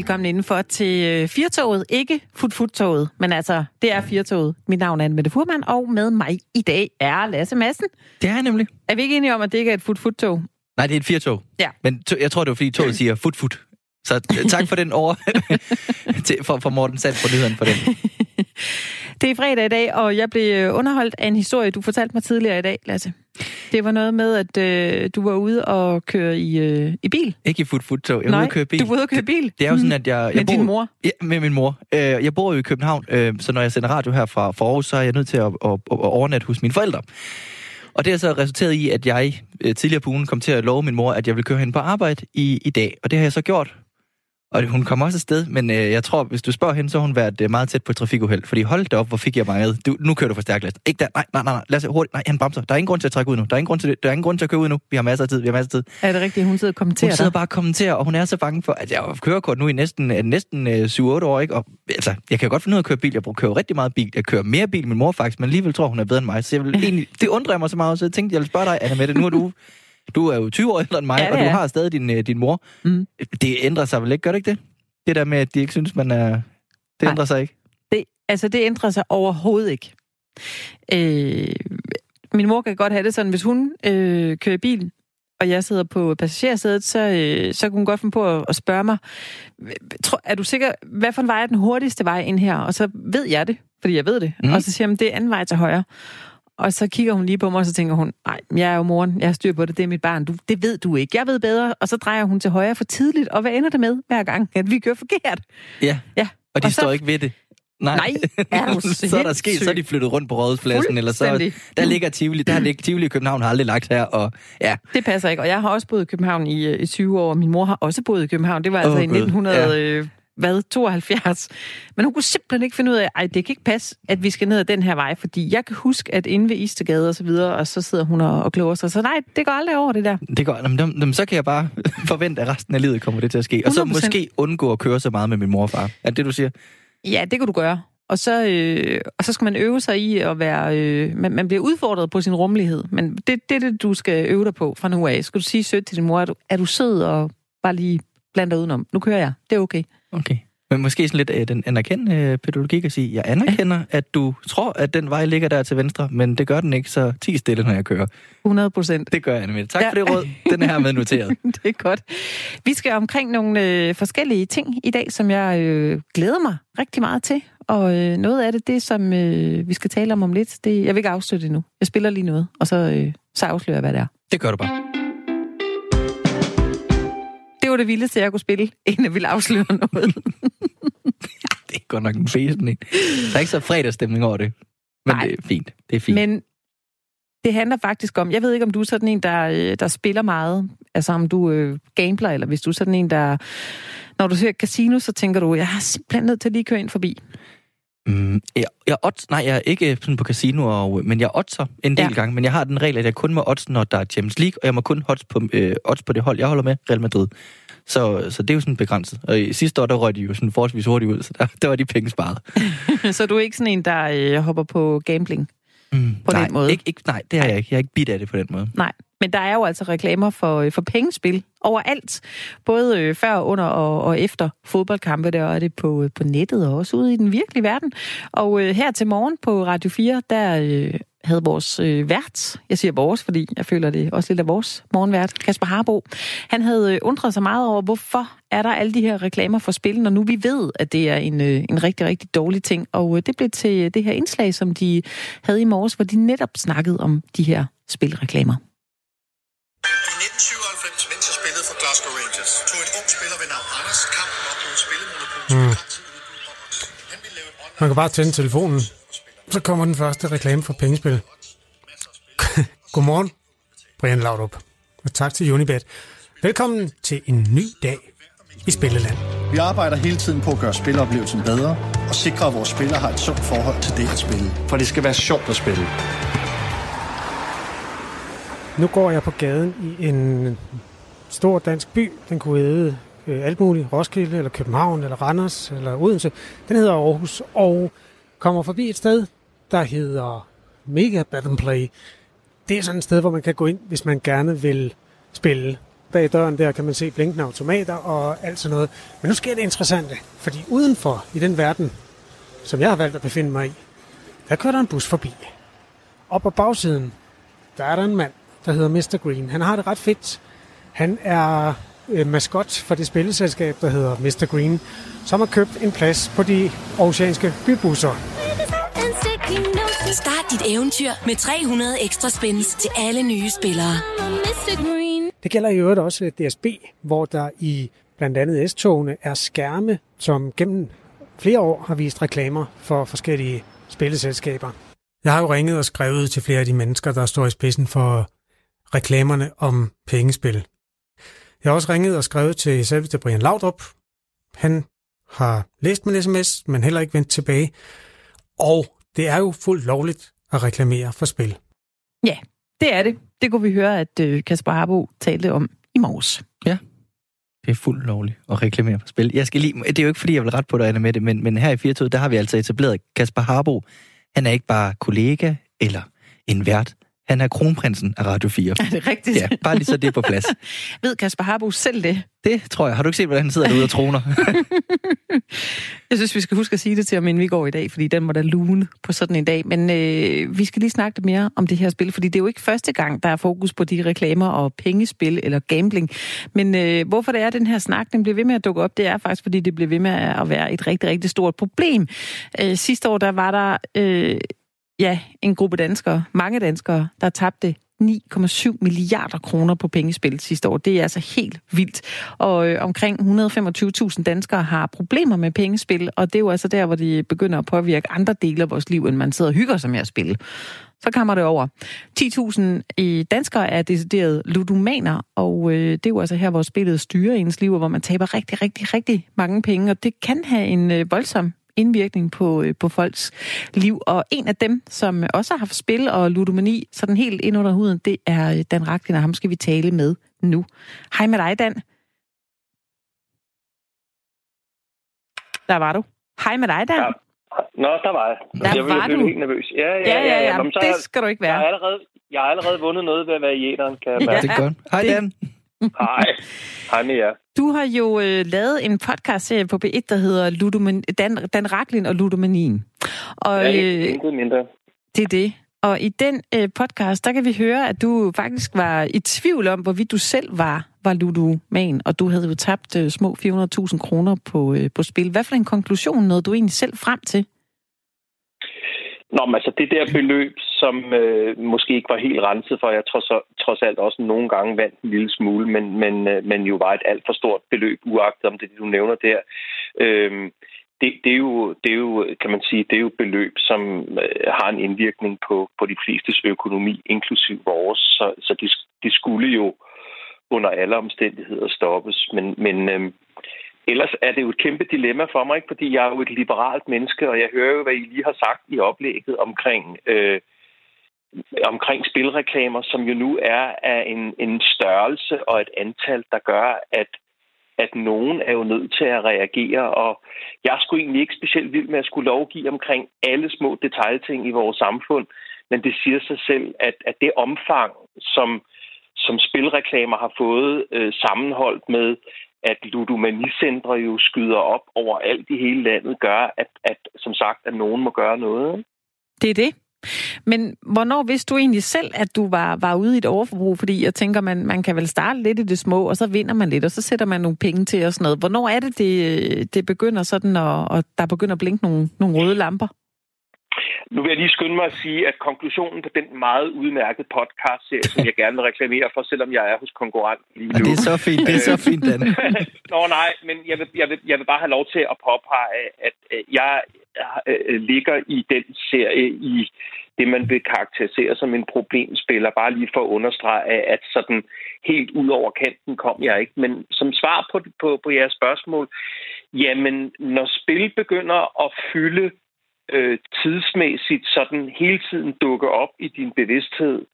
velkommen indenfor til øh, Firtoget. Ikke Fut-Fut-toget, men altså, det er Firtoget. Mit navn er Mette Furman, og med mig i dag er Lasse Madsen. Det er nemlig. Er vi ikke enige om, at det ikke er et Fut-Fut-tog? Nej, det er et firtog. Ja. Men to, jeg tror, det var fordi toget siger fut-fut. Så øh, tak for den over til, for, for Morten Sand på nyheden for den. Det er fredag i dag, og jeg blev øh, underholdt af en historie, du fortalte mig tidligere i dag, Lasse. Det var noget med, at øh, du var ude og køre i, øh, i bil. Ikke i fut-fut-tog. Jeg er Nej, ude at køre bil. du var ude at køre bil. Det, det er jo sådan, at jeg... jeg Med bor, din mor. Ja, med min mor. Øh, jeg bor jo i København, øh, så når jeg sender radio her fra, fra Aarhus, så er jeg nødt til at, at, at, at overnatte hos mine forældre. Og det har så resulteret i, at jeg øh, tidligere på ugen kom til at love min mor, at jeg vil køre hende på arbejde i, i dag. Og det har jeg så gjort. Og hun kom også afsted, men øh, jeg tror, hvis du spørger hende, så har hun været øh, meget tæt på et trafikuheld. Fordi hold da op, hvor fik jeg mange. Du, nu kører du for stærkt. Ikke der. Nej, nej, nej, nej. Lad os hurtigt. Nej, han bremser. Der er ingen grund til at trække ud nu. Der er ingen grund til, det. Der er ingen grund til at køre ud nu. Vi har masser af tid. Vi har masser af tid. Er det rigtigt, hun sidder og kommenterer Hun sidder dig? bare og kommenterer, og hun er så bange for, at jeg har kørekort nu i næsten, øh, næsten øh, 7-8 år, ikke? Og, altså, jeg kan jo godt finde ud af at køre bil. Jeg kører rigtig meget bil. Jeg kører mere bil min mor faktisk, men alligevel tror hun er bedre end mig. Så jeg vil egentlig, det undrer mig så meget, så jeg tænkte, jeg vil spørge dig, Anna Mette, nu er du, du er jo 20 år ældre end mig, Ja, og du har stadig din, øh, din mor. Mm. Det ændrer sig vel ikke, gør det ikke det? Det der med, at de ikke synes, man er... Det Nej. ændrer sig ikke. Det, altså, det ændrer sig overhovedet ikke. Øh, min mor kan godt have det sådan, hvis hun øh, kører i bil, og jeg sidder på passagersædet, så, øh, så kunne hun godt finde på at, at spørge mig, "Tror- er du sikker, hvad for en vej er den hurtigste vej ind her? Og så ved jeg det, fordi jeg ved det. Mm. Og så siger hun, det er anden vej til højre. Og så kigger hun lige på mig, og så tænker hun, nej, jeg er jo moren, jeg har styr på det, det er mit barn, du, det ved du ikke, jeg ved bedre. Og så drejer hun til højre for tidligt, og hvad ender det med hver gang, at vi kører forkert? Ja. Ja. Og de Og så- står ikke ved det. Nej, Nej, er du så er der sket, så er de flyttet rundt på rådhuspladsen, eller så... Der ligger Tivoli, der har ligget Tivoli i København, har aldrig lagt her, og ja, Det passer ikke, og jeg har også boet i København i, øh, i 20 år, og min mor har også boet i København. Det var altså Åh, i Gud, 1900, ja. Hvad, 72. Men hun kunne simpelthen ikke finde ud af, ej, det kan ikke passe, at vi skal ned ad den her vej, fordi jeg kan huske, at inde ved Istegade og så videre, og så sidder hun og, og kloger sig. Så nej, det går aldrig over det der. det går. Jamen, dem, dem, så kan jeg bare forvente, at resten af livet kommer det til at ske. Og så 100%. måske undgå at køre så meget med min mor og far. Er det det, du siger? Ja, det kan du gøre. Og så, øh, og så skal man øve sig i at være... Øh, man, man bliver udfordret på sin rummelighed. Men det det er det, du skal øve dig på fra nu af. Skal du sige sødt til din mor, er du, er du sød og bare lige blander udenom? Nu kører jeg. Det er okay. Okay. Men måske sådan lidt øh, den anerkendende øh, pædagogik at sige, jeg anerkender, at du tror, at den vej ligger der til venstre, men det gør den ikke, så ti stille, når jeg kører. 100 procent. Det gør jeg nemlig. Tak Ja. for det råd. Den er hermed noteret. det er godt. Vi skal omkring nogle øh, forskellige ting i dag, som jeg øh, glæder mig rigtig meget til. Og øh, noget af det, det som øh, vi skal tale om om lidt, det, jeg vil ikke afslutte det nu. Jeg spiller lige noget, og så, øh, så afslører jeg, hvad det er. Det gør du bare. Det var det vildeste, jeg kunne spille, inden jeg ville afsløre noget. Det er godt nok en fed sådan en. Der er ikke så fredagsstemning over det. Men Nej. det er fint. Det er fint. Men det handler faktisk om, jeg ved ikke, om du er sådan en, der, øh, der spiller meget, altså om du øh, gambler, eller hvis du er sådan en, der, når du ser casino, så tænker du, jeg er simpelthen nødt til at lige køre ind forbi. Mm, jeg, jeg, odds, nej, jeg er ikke sådan på casino, og, men jeg oddser en del ja. gange. Men jeg har den regel, at jeg kun må odds, når der er Champions League, og jeg må kun odds på, øh, odds på det hold, jeg holder med, Real Madrid. Så, så det er jo sådan begrænset. Og i sidste år, der røg de jo sådan forholdsvis hurtigt ud, så der, der var de penge sparet. så du er ikke sådan en, der øh, hopper på gambling? Mm, På den nej, måde? Ikke, ikke, nej, det har jeg ikke. Jeg er ikke bidt af det på den måde. Nej, men der er jo altså reklamer for, øh, for pengespil overalt. Både øh, før, under og, og efter fodboldkampe, der er det på, på nettet og også ude i den virkelige verden. Og øh, her til morgen på Radio 4, der øh, havde vores øh, vært, jeg siger vores, fordi jeg føler det også lidt af vores morgenvært, Kasper Harbo, han havde øh, undret sig meget over, hvorfor er der alle de her reklamer for spil, når nu vi ved, at det er en, øh, en rigtig, rigtig dårlig ting. Og øh, det blev til det her indslag, som de havde i morges, hvor de netop snakkede om de her spilreklamer. I 1997, mens jeg spillede for Glasgow Rangers, tog en ung spiller ved navn Anders kampen op mod spillemonopol, som mm. Man kan bare tænde telefonen. Så kommer den første reklame for pengespil. Godmorgen, Brian Laudrup. Og tak til Unibet. Velkommen til en ny dag i Spilleland. Vi arbejder hele tiden på at gøre spilleoplevelsen bedre og sikre, at vores spillere har et sundt forhold til det at spille. For det skal være sjovt at spille. Nu går jeg på gaden i en stor dansk by. Den kunne hedde øh, alt muligt. Roskilde, eller København, eller Randers, eller Odense. Den hedder Aarhus, og kommer forbi et sted, der hedder Mega Battle Play. Det er sådan et sted, hvor man kan gå ind, hvis man gerne vil spille bag døren der kan man se blinkende automater og alt sådan noget. Men nu sker det interessante, fordi udenfor i den verden, som jeg har valgt at befinde mig i, der kører der en bus forbi. Og på bagsiden, der er der en mand, der hedder Mr. Green. Han har det ret fedt. Han er øh, maskot for det spilleselskab, der hedder Mr. Green, som har købt en plads på de oceanske bybusser. Start dit eventyr med 300 ekstra spins til alle nye spillere. Det gælder i øvrigt også DSB, hvor der i blandt andet S-togene er skærme, som gennem flere år har vist reklamer for forskellige spilleselskaber. Jeg har jo ringet og skrevet til flere af de mennesker, der står i spidsen for reklamerne om pengespil. Jeg har også ringet og skrevet til selveste Brian Laudrup. Han har læst min sms, men heller ikke vendt tilbage. Og det er jo fuldt lovligt at reklamere for spil. Ja, det er det. Det kunne vi høre, at øh, Kasper Harbo talte om i morges. Ja. Det er fuldt lovligt at reklamere for spil. Jeg skal lige, det er jo ikke, fordi jeg vil ret på dig, Anna, med det, men, men her i 24, der har vi altså etableret Kasper Harbo. Han er ikke bare kollega eller en vært. Han er kronprinsen af Radio 4. Er det rigtigt? Ja, bare lige så det er på plads. Ved Kasper Harbo selv det? Det tror jeg. Har du ikke set, hvordan han sidder derude og troner? jeg synes, vi skal huske at sige det til ham, inden vi går i dag, fordi den må da lune på sådan en dag. Men øh, vi skal lige snakke lidt mere om det her spil, fordi det er jo ikke første gang, der er fokus på de reklamer og pengespil eller gambling. Men øh, hvorfor det er, at den her snak den bliver ved med at dukke op, det er faktisk, fordi det bliver ved med at være et rigtig, rigtig stort problem. Øh, sidste år, der var der... Øh, ja, en gruppe danskere, mange danskere, der tabte 9,7 milliarder kroner på pengespil sidste år. Det er altså helt vildt. Og øh, omkring 125.000 danskere har problemer med pengespil, og det er jo altså der, hvor de begynder at påvirke andre dele af vores liv, end man sidder og hygger sig med at spille. Så kommer det over. 10.000 i øh, danskere er decideret ludomaner, og øh, det er jo altså her, hvor spillet styrer ens liv, hvor man taber rigtig, rigtig, rigtig mange penge, og det kan have en øh, voldsom indvirkning på, øh, på folks liv. Og en af dem, som også har haft spil og ludomani sådan helt ind under huden, det er øh, Dan Raklin, og ham skal vi tale med nu. Hej med dig, Dan. Der var du. Hej med dig, Dan. Ja. Nå, der var jeg. Der jeg var du. helt nervøs. Ja, ja, Ja, ja, ja. Jamen, så det skal du ikke Jeg være. har allerede, jeg har allerede vundet noget ved at være i æderen, kan jeg Ja. mærke. Det er godt. Hej, Dan. Hej. Hej med jer. Du har jo øh, lavet en podcast-serie på B1, der hedder Ludoman, Dan, Dan Raklin og Ludomanien. Og Ja, øh, intet mindre. det er det. Og i den øh, podcast, der kan vi høre, at du faktisk var i tvivl om, hvorvidt du selv var, var ludoman, og du havde jo tabt øh, små 400.000 kroner på, øh, på spil. Hvad for en konklusion nåede du egentlig selv frem til? Nå, men altså det der beløb, som øh, måske ikke var helt renset for, jeg trods, trods alt også nogle gange vandt en lille smule, men, men, øh, men jo var et alt for stort beløb, uagtet om det, du nævner der. Øh, det, det, er jo, det er jo, kan man sige, det er jo beløb, som øh, har en indvirkning på, på de flestes økonomi, inklusiv vores, så, så de, de skulle jo under alle omstændigheder stoppes. Men, men øh, ellers er det jo et kæmpe dilemma for mig, ikke? fordi jeg er jo et liberalt menneske, og jeg hører jo, hvad I lige har sagt i oplægget omkring, øh, omkring spilreklamer, som jo nu er af en, en størrelse og et antal, der gør, at at nogen er jo nødt til at reagere, og jeg er sgu egentlig ikke specielt vild med at skulle lovgive omkring alle små detaljting i vores samfund, men det siger sig selv, at, at det omfang, som, som spilreklamer har fået øh, sammenholdt med, at ludomanicentre jo skyder op over alt i hele landet, gør, at, at som sagt, at nogen må gøre noget. Det er det. Men hvornår vidste du egentlig selv, at du var, var ude i et overforbrug? Fordi jeg tænker, man, man kan vel starte lidt i det små, og så vinder man lidt, og så sætter man nogle penge til og sådan noget. Hvornår er det, det, det begynder sådan, og, og der begynder at blinke nogle, nogle røde lamper? Nu vil jeg lige skynde mig at sige, at konklusionen på den meget udmærkede podcast som jeg gerne vil reklamere for, selvom jeg er hos konkurrent lige nu. det er så fint, det er så fint, Dan. Nå nej, men jeg vil, jeg, vil, jeg vil bare have lov til at påpege, at øh, jeg øh, ligger i den serie i det, man vil karakterisere som en problemspiller. Bare lige for at understrege, at sådan helt ud over kanten kom jeg ikke. Men som svar på, på, på jeres spørgsmål, jamen når spil begynder at fylde øh, tidsmæssigt sådan hele tiden dukke op i din bevidsthed,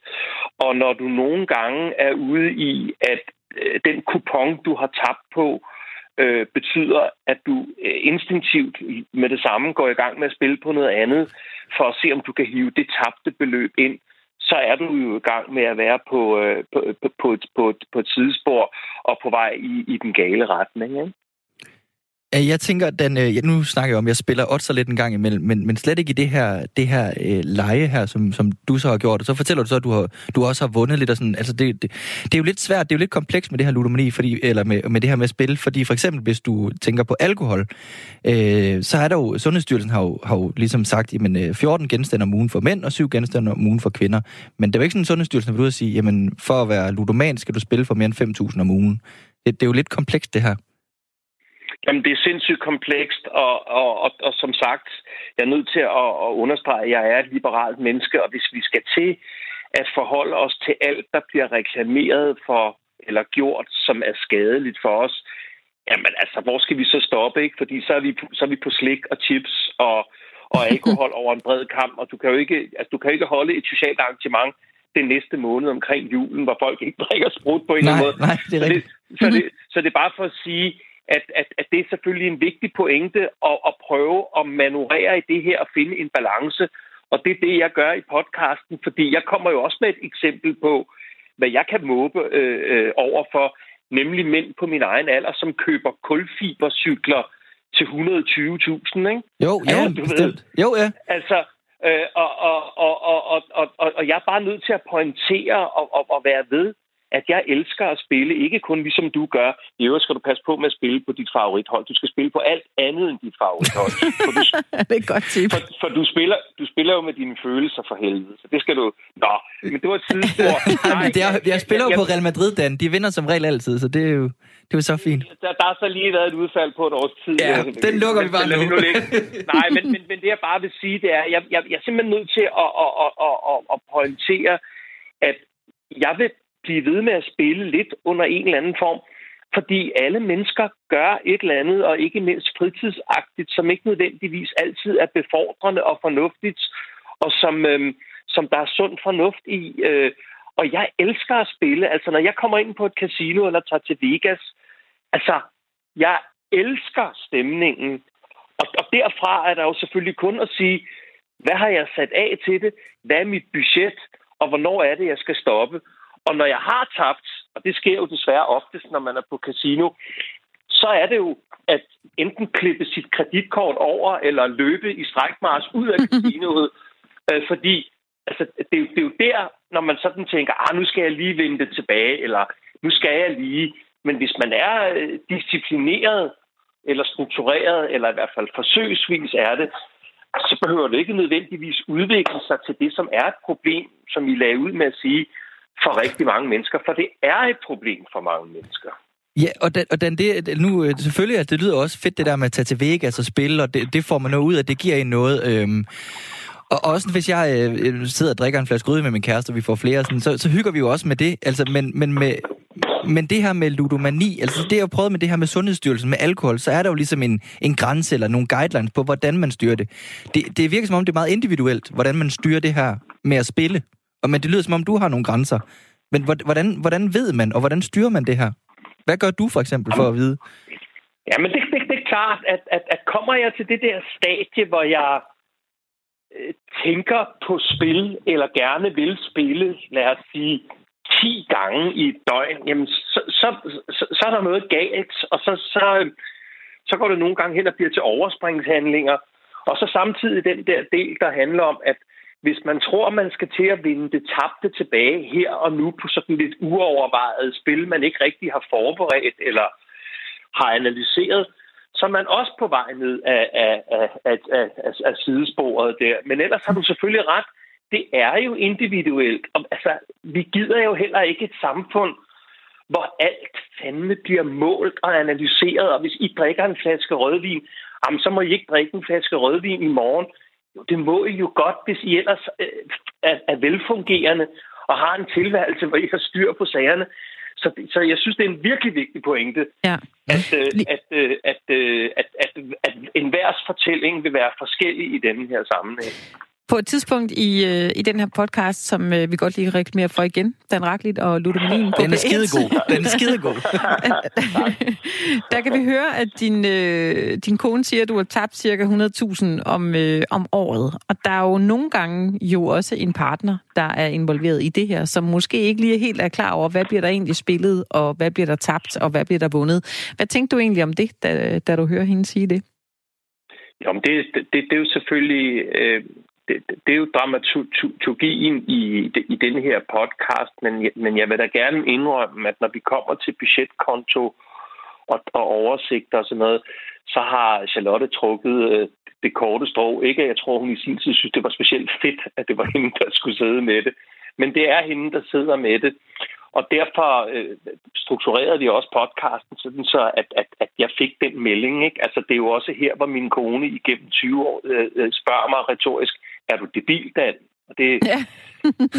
og når du nogle gange er ude i, at øh, den kupon, du har tabt på, øh, betyder, at du øh, instinktivt med det samme går i gang med at spille på noget andet, for at se, om du kan hive det tabte beløb ind, så er du jo i gang med at være på, øh, på, på, på, et, på, et, på et sidespor og på vej i, i den gale retning. Ikke? Jeg tænker, den, øh, ja, nu snakker jeg om, at jeg spiller oddser lidt en gang imellem, men, men slet ikke i det her, det her øh, leje her, som, som du så har gjort. Og så fortæller du så, at du, har, du også har vundet lidt. Og sådan, altså det, det, det, er jo lidt svært, det er jo lidt komplekst med det her ludomani, fordi, eller med, med det her med spil, fordi for eksempel, hvis du tænker på alkohol, øh, så er der jo, Sundhedsstyrelsen har jo, har jo ligesom sagt, jamen øh, 14 genstande om ugen for mænd, og 7 genstande om ugen for kvinder. Men det er jo ikke sådan, at Sundhedsstyrelsen vil ud og sige, jamen for at være ludoman, skal du spille for mere end 5.000 om ugen. Det, det er jo lidt komplekst, det her. Jamen, det er sindssygt komplekst, og, og, og, og som sagt, jeg er nødt til at, at understrege, at jeg er et liberalt menneske, og hvis vi skal til at forholde os til alt, der bliver reklameret for eller gjort, som er skadeligt for os, jamen altså, hvor skal vi så stoppe, ikke? Fordi så er vi, så er vi på slik og chips og, og alkohol over en bred kamp, og du kan jo ikke, altså, du kan ikke holde et socialt arrangement den næste måned omkring julen, hvor folk ikke drikker sprut på en eller anden måde. Nej, det er så, det, så, det, så det er bare for at sige, at, at, at det er selvfølgelig en vigtig pointe at, at prøve at manøvrere i det her og finde en balance. Og det er det, jeg gør i podcasten, fordi jeg kommer jo også med et eksempel på, hvad jeg kan måbe øh, øh, over for, nemlig mænd på min egen alder, som køber kulfibercykler til 120.000, ikke? Jo, ja, altså, bestemt. Jo, ja. Altså, øh, og, og, og, og, og, og, og jeg er bare nødt til at pointere og, og, og være ved, at jeg elsker at spille, ikke kun ligesom du gør. I øvrigt skal du passe på med at spille på dit favorithold. Du skal spille på alt andet end dit favorithold. For du, det er et godt tip. For, for du, spiller, du spiller jo med dine følelser for helvede, så det skal du... Nå, men det var et sidespor. men det er, jeg spiller jo på Real Madrid, Dan. De vinder som regel altid, så det er jo, det er jo så fint. Der, der har så lige været et udfald på et års tid. Ja, den lukker vi bare nu. nu Nej, men, men, men det jeg bare vil sige, det er, jeg, jeg, jeg er simpelthen nødt til at, at, at, at, at, at pointere, at jeg vil blive ved med at spille lidt under en eller anden form, fordi alle mennesker gør et eller andet, og ikke mindst fritidsagtigt, som ikke nødvendigvis altid er befordrende og fornuftigt, og som, øh, som der er sund fornuft i. Øh, og jeg elsker at spille. Altså, når jeg kommer ind på et casino eller tager til Vegas, altså, jeg elsker stemningen. Og, og derfra er der jo selvfølgelig kun at sige, hvad har jeg sat af til det? Hvad er mit budget? Og hvornår er det, jeg skal stoppe? Og når jeg har tabt, og det sker jo desværre oftest, når man er på casino, så er det jo at enten klippe sit kreditkort over, eller løbe i strækmars ud af casinoet. øh, fordi altså, det, det er jo der, når man sådan tænker, ah, nu skal jeg lige vende det tilbage, eller nu skal jeg lige. Men hvis man er øh, disciplineret, eller struktureret, eller i hvert fald forsøgsvis er det, så behøver det ikke nødvendigvis udvikle sig til det, som er et problem, som I lagde ud med at sige, for rigtig mange mennesker, for det er et problem for mange mennesker. Ja, og, den, og den, det, nu øh, selvfølgelig, altså, det lyder også fedt, det der med at tage til Vegas og spille, og det, det får man noget ud af, det giver en noget. Øhm, og også hvis jeg øh, øh sidder og drikker en flaske rød med min kæreste, og vi får flere, sådan, så, så hygger vi jo også med det. Altså, men, men, med, men det her med ludomani, altså det jeg har prøvet med det her med Sundhedsstyrelsen med alkohol, så er der jo ligesom en, en grænse eller nogle guidelines på, hvordan man styrer det. det. Det virker som om, det er meget individuelt, hvordan man styrer det her med at spille. Og men det lyder som om, du har nogle grænser. Men hvordan, hvordan ved man, og hvordan styrer man det her? Hvad gør du for eksempel for at vide? Ja, men det, det, det er klart, at, at, at kommer jeg til det der stadie, hvor jeg øh, tænker på spil, eller gerne vil spille, lad os sige, 10 gange i et døgn, jamen så, så, så, så er der noget galt, og så, så, så går det nogle gange hen og bliver til overspringshandlinger. Og så samtidig den der del, der handler om, at hvis man tror, man skal til at vinde det tabte tilbage her og nu på sådan lidt uovervejet spil, man ikke rigtig har forberedt eller har analyseret, så er man også på vej ned af, af, af, af, af, af sidesporet der. Men ellers har du selvfølgelig ret. Det er jo individuelt. Altså, vi gider jo heller ikke et samfund, hvor alt fandme bliver målt og analyseret, og hvis I drikker en flaske rødvin, jamen, så må I ikke drikke en flaske rødvin i morgen. Det må I jo godt, hvis I ellers øh, er, er velfungerende og har en tilværelse, hvor I har styr på sagerne. Så, så jeg synes, det er en virkelig vigtig pointe, ja. at, øh, at, øh, at, øh, at, at, at enhvers fortælling vil være forskellig i denne her sammenhæng. På et tidspunkt i, øh, i den her podcast, som øh, vi godt lige reklamere for igen, Dan Raklit og Ludomanien på Den er P1. skidegod. Den er skidegod. Der kan vi høre, at din, øh, din kone siger, at du har tabt cirka 100.000 om, øh, om året. Og der er jo nogle gange jo også en partner, der er involveret i det her, som måske ikke lige helt er klar over, hvad bliver der egentlig spillet, og hvad bliver der tabt, og hvad bliver der vundet. Hvad tænkte du egentlig om det, da, da du hører hende sige det? Jamen, det, det, det er jo selvfølgelig... Øh, det, det er jo dramaturgien i, i den her podcast, men, men jeg vil da gerne indrømme, at når vi kommer til budgetkonto og, og oversigter og sådan noget, så har Charlotte trukket øh, det korte strå. Ikke at jeg tror, hun i sin tid synes, det var specielt fedt, at det var hende, der skulle sidde med det. Men det er hende, der sidder med det. Og derfor øh, strukturerede vi også podcasten sådan så, at, at, at jeg fik den melding. Ikke? Altså, det er jo også her, hvor min kone igennem 20 år øh, øh, spørger mig retorisk, er du debil, Dan? Og det, Ja.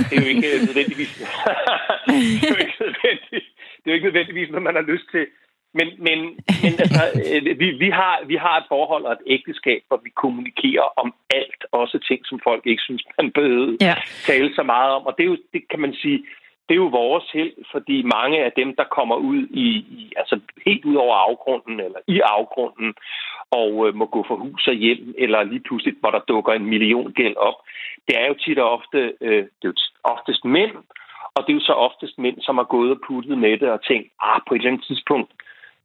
det er jo ikke nødvendigvis... det, er jo ikke nødvendigvis det er jo ikke nødvendigvis, hvad man har lyst til. Men, men, men altså, øh, vi, vi, har, vi har et forhold og et ægteskab, hvor vi kommunikerer om alt, også ting, som folk ikke synes, man behøver Ja. tale så meget om. Og det er jo, det kan man sige, det er jo vores held, fordi mange af dem, der kommer ud i, i altså helt ud over afgrunden, eller i afgrunden, og øh, må gå for hus og hjem, eller lige pludselig, hvor der dukker en million gæld op, det er jo tit og ofte, øh, det er jo oftest mænd, og det er jo så oftest mænd, som har gået og puttet med det og tænkt, ah, på et eller andet tidspunkt,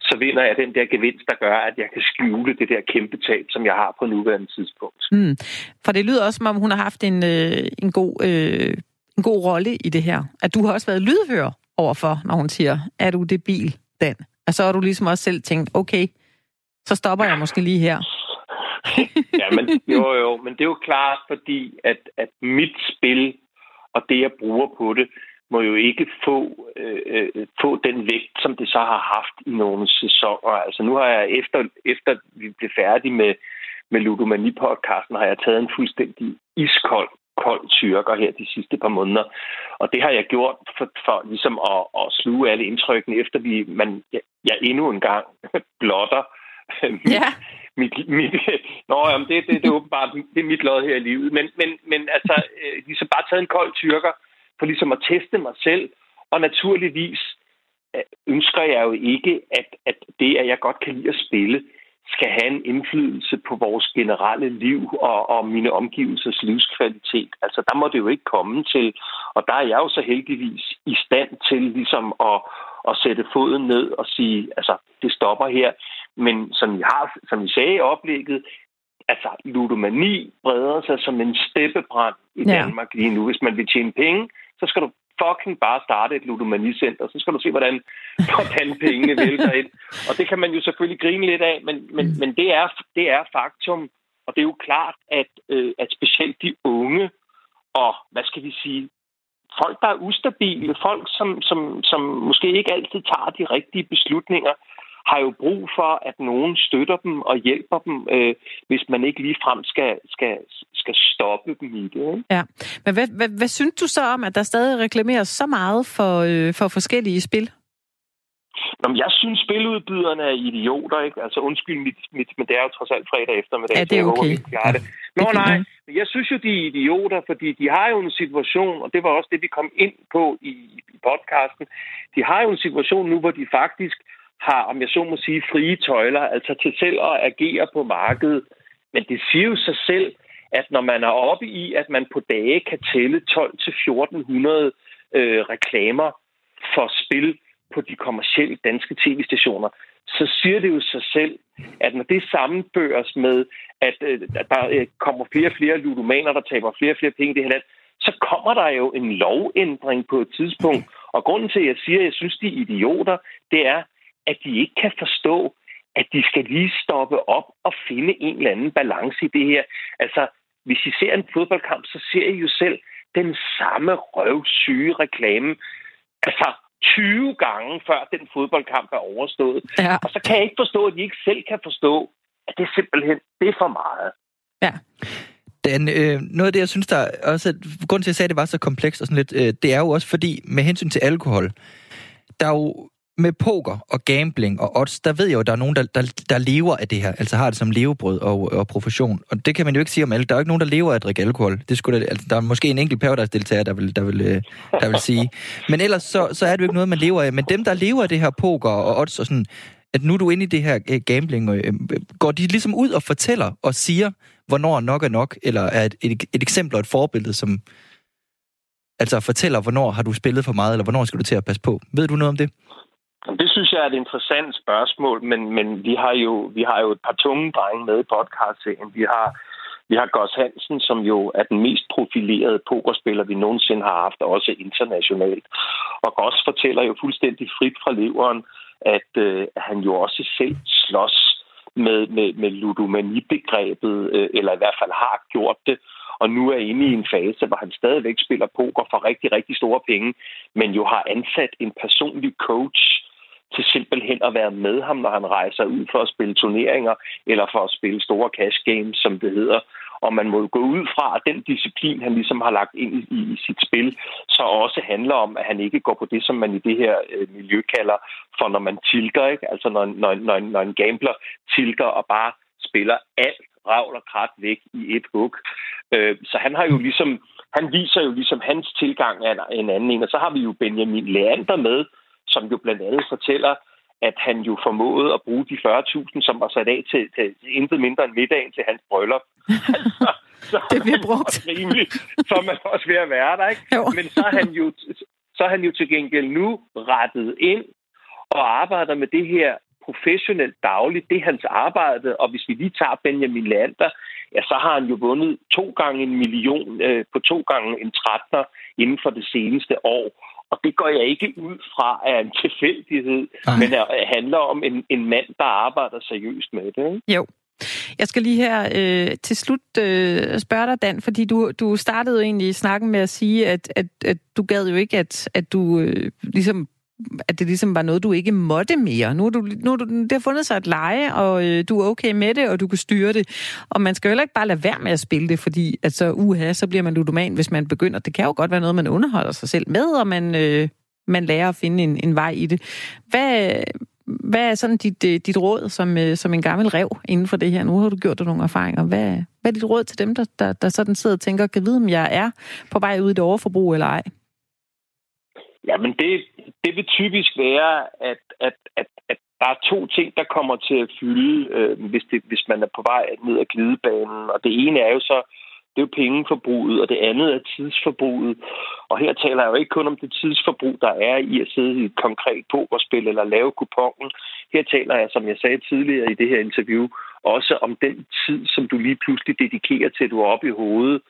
så vinder jeg den der gevinst, der gør, at jeg kan skjule det der kæmpe tab, som jeg har på nuværende tidspunkt. Mm. For det lyder også, som om hun har haft en, øh, en god... Øh en god rolle i det her. At du har også været lydhør overfor, når hun siger, er du det bil, Dan? Og så har du ligesom også selv tænkt, okay, så stopper jeg måske lige her. ja, men, jo, jo, men det er jo klart, fordi at, at mit spil og det, jeg bruger på det, må jo ikke få, øh, øh, få den vægt, som det så har haft i nogle sæsoner. Altså nu har jeg, efter, efter vi blev færdige med, med Ludomani-podcasten, har jeg taget en fuldstændig iskold kold tyrker her de sidste par måneder. Og det har jeg gjort for, for ligesom at, at sluge alle indtrykkene, efter vi, man, jeg, jeg endnu en gang blotter mit, Ja. mit, mit, nå, jamen, det, det, det er åbenbart det er mit lod her i livet. Men, men, men altså, øh, ligesom bare taget en kold tyrker for ligesom at teste mig selv. Og naturligvis øh, ønsker jeg jo ikke, at, at det, at jeg godt kan lide at spille, skal have en indflydelse på vores generelle liv og, og mine omgivelsers livskvalitet. Altså, der må det jo ikke komme til. Og der er jeg jo så heldigvis i stand til ligesom at, at sætte foden ned og sige, altså, det stopper her. Men som I, har, som I sagde i oplægget, altså, ludomani breder sig som en steppebrand i Ja. Danmark lige nu. Hvis man vil tjene penge, så skal du fucking bare starte et ludomanicenter. Så skal du se, hvordan, hvordan pengene vælter ind. Og det kan man jo selvfølgelig grine lidt af, men, men, men det, er, det er faktum. Og det er jo klart, at, øh, at specielt de unge og, hvad skal vi sige, folk, der er ustabile, folk, som, som, som måske ikke altid tager de rigtige beslutninger, har jo brug for, at nogen støtter dem og hjælper dem, øh, hvis man ikke ligefrem skal, skal, skal stoppe dem i det. Ikke? Ja. Men hvad, hvad, hvad synes du så om, at der stadig reklameres så meget for, øh, for forskellige spil? Nå, men jeg synes, spiludbyderne er idioter, ikke? Altså undskyld mit, mit, men det er jo trods alt fredag eftermiddag. Ja, det så er jeg håber, okay. vi klarer det. Nå Det fint nej, men jeg synes jo, de er idioter, fordi de har jo en situation, og det var også det, vi kom ind på i, i podcasten. De har jo en situation nu, hvor de faktisk har, om jeg så må sige, frie tøjler, altså til selv at agere på markedet. Men det siger jo sig selv, at når man er oppe i, at man på dage kan tælle 12-1400 øh, reklamer for spil på de kommercielle danske tv-stationer, så siger det jo sig selv, at når det sammenføres med, at, øh, at der øh, kommer flere og flere ludomaner, der taber flere og flere penge i det her land, så kommer der jo en lovændring på et tidspunkt. Og grunden til, at jeg siger, at jeg synes, de er idioter, det er, at de ikke kan forstå, at de skal lige stoppe op og finde en eller anden balance i det her. Altså, hvis I ser en fodboldkamp, så ser I jo selv den samme røvsyge reklame. Altså, 20 gange før den fodboldkamp er overstået. Ja. Og så kan jeg ikke forstå, at de ikke selv kan forstå, at det simpelthen det er for meget. Ja. Den, øh, noget af det, jeg synes, der også... Grunden til, at jeg sagde, at det var så komplekst og sådan lidt, øh, det er jo også fordi, med hensyn til alkohol, der er jo med poker og gambling og odds, der ved jeg jo, at der er nogen, der, der, der lever af det her, altså har det som levebrød og, og profession. Og det kan man jo ikke sige om alle. Der er jo ikke nogen, der lever af at drikke alkohol. Det skulle da, altså, der er måske en enkelt paradise-deltager, der vil, der, vil, øh, der vil sige. Men ellers så, så er det jo ikke noget, man lever af. Men dem, der lever af det her poker og odds og sådan, at nu er du inde i det her øh, gambling, og, øh, går de ligesom ud og fortæller og siger, hvornår nok er nok, eller er et, et, et eksempel og et forbillede, som altså fortæller, hvornår har du spillet for meget, eller hvornår skal du til at passe på? Ved du noget om det? Det synes jeg er et interessant spørgsmål, men, men vi, har jo, vi har jo et par tunge drenge med i podcastserien. Vi har, vi har Goss Hansen, som jo er den mest profilerede pokerspiller, vi nogensinde har haft, også internationalt. Og Goss fortæller jo fuldstændig frit fra leveren, at øh, han jo også selv slås med, med, med ludomani-begrebet, øh, eller i hvert fald har gjort det, og nu er inde i en fase, hvor han stadigvæk spiller poker for rigtig, rigtig store penge, men jo har ansat en personlig coach, til simpelthen at være med ham, når han rejser ud for at spille turneringer, eller for at spille store cash games, som det hedder. Og man må jo gå ud fra, at den disciplin, han ligesom har lagt ind i, i sit spil, så også handler om, at han ikke går på det, som man i det her øh, miljø kalder for, når man tilter, ikke? altså når, når, når, når en gambler tilter og bare spiller alt ravl og krat væk i et hug. Øh, så han har jo ligesom, han viser jo ligesom hans tilgang af en anden en. Og så har vi jo Benjamin Leander med, som jo blandt andet fortæller, at han jo formåede at bruge de 40.000, som var sat af til, til intet mindre end middagen til hans bryllup. altså, så det bliver brugt. Rimelig, så er man også ved at være der, ikke? Jo. Men så er, han jo, så er han jo til gengæld nu rettet ind og arbejder med det her professionelt dagligt. Det er hans arbejde, og hvis vi lige tager Benjamin Lander, ja, så har han jo vundet to gange en million øh, på to gange en 13 inden for det seneste år. Og det går jeg ikke ud fra af en tilfældighed, Ej. men det handler om en, en mand, der arbejder seriøst med det. Ikke? Jo. Jeg skal lige her øh, til slut øh, spørge dig, Dan, fordi du, du startede jo egentlig snakken med at sige, at, at, at du gad jo ikke, at, at du øh, ligesom at det ligesom var noget, du ikke måtte mere. Nu er du, nu er du, det har fundet sig et leje, og øh, du er okay med det, og du kan styre det. Og man skal jo heller ikke bare lade være med at spille det, fordi at så, uha, så bliver man ludoman, hvis man begynder. Det kan jo godt være noget, man underholder sig selv med, og man, øh, man lærer at finde en, en vej i det. Hvad, hvad er sådan dit, øh, dit råd som, øh, som en gammel rev inden for det her? Nu har du gjort dig nogle erfaringer. Hvad, hvad er dit råd til dem, der, der, der sådan sidder og tænker, kan vide, om jeg er på vej ud i det overforbrug eller ej? Jamen, det, det vil typisk være, at, at, at, at der er to ting, der kommer til at fylde, øh, hvis, det, hvis man er på vej ned ad glidebanen. Og det ene er jo så, det er jo pengeforbruget, og det andet er tidsforbruget. Og her taler jeg jo ikke kun om det tidsforbrug, der er i at sidde i et konkret pokerspil eller lave kupongen. Her taler jeg, som jeg sagde tidligere i det her interview, også om den tid, som du lige pludselig dedikerer til, at du er oppe i hovedet,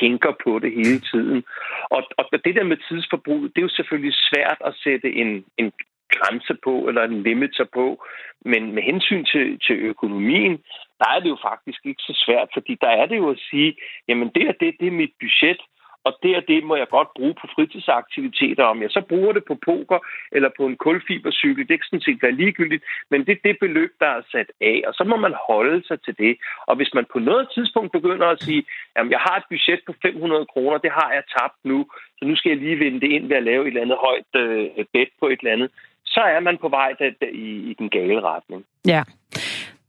tænker på det hele tiden. Og, og det der med tidsforbrug, det er jo selvfølgelig svært at sætte en, en grænse på, eller en limiter på. Men med hensyn til, til økonomien, der er det jo faktisk ikke så svært, fordi der er det jo at sige, jamen det er det, det er mit budget, og det og det må jeg godt bruge på fritidsaktiviteter. Om jeg så bruger det på poker eller på en kulfibercykel, det kan sådan set være ligegyldigt, men det er det beløb, der er sat af, og så må man holde sig til det. Og hvis man på noget tidspunkt begynder at sige, at jeg har et budget på 500 kroner, det har jeg tabt nu, så nu skal jeg lige vende det ind ved at lave et eller andet højt øh, bet på et eller andet, så er man på vej der, der, i, i den gale retning. Ja.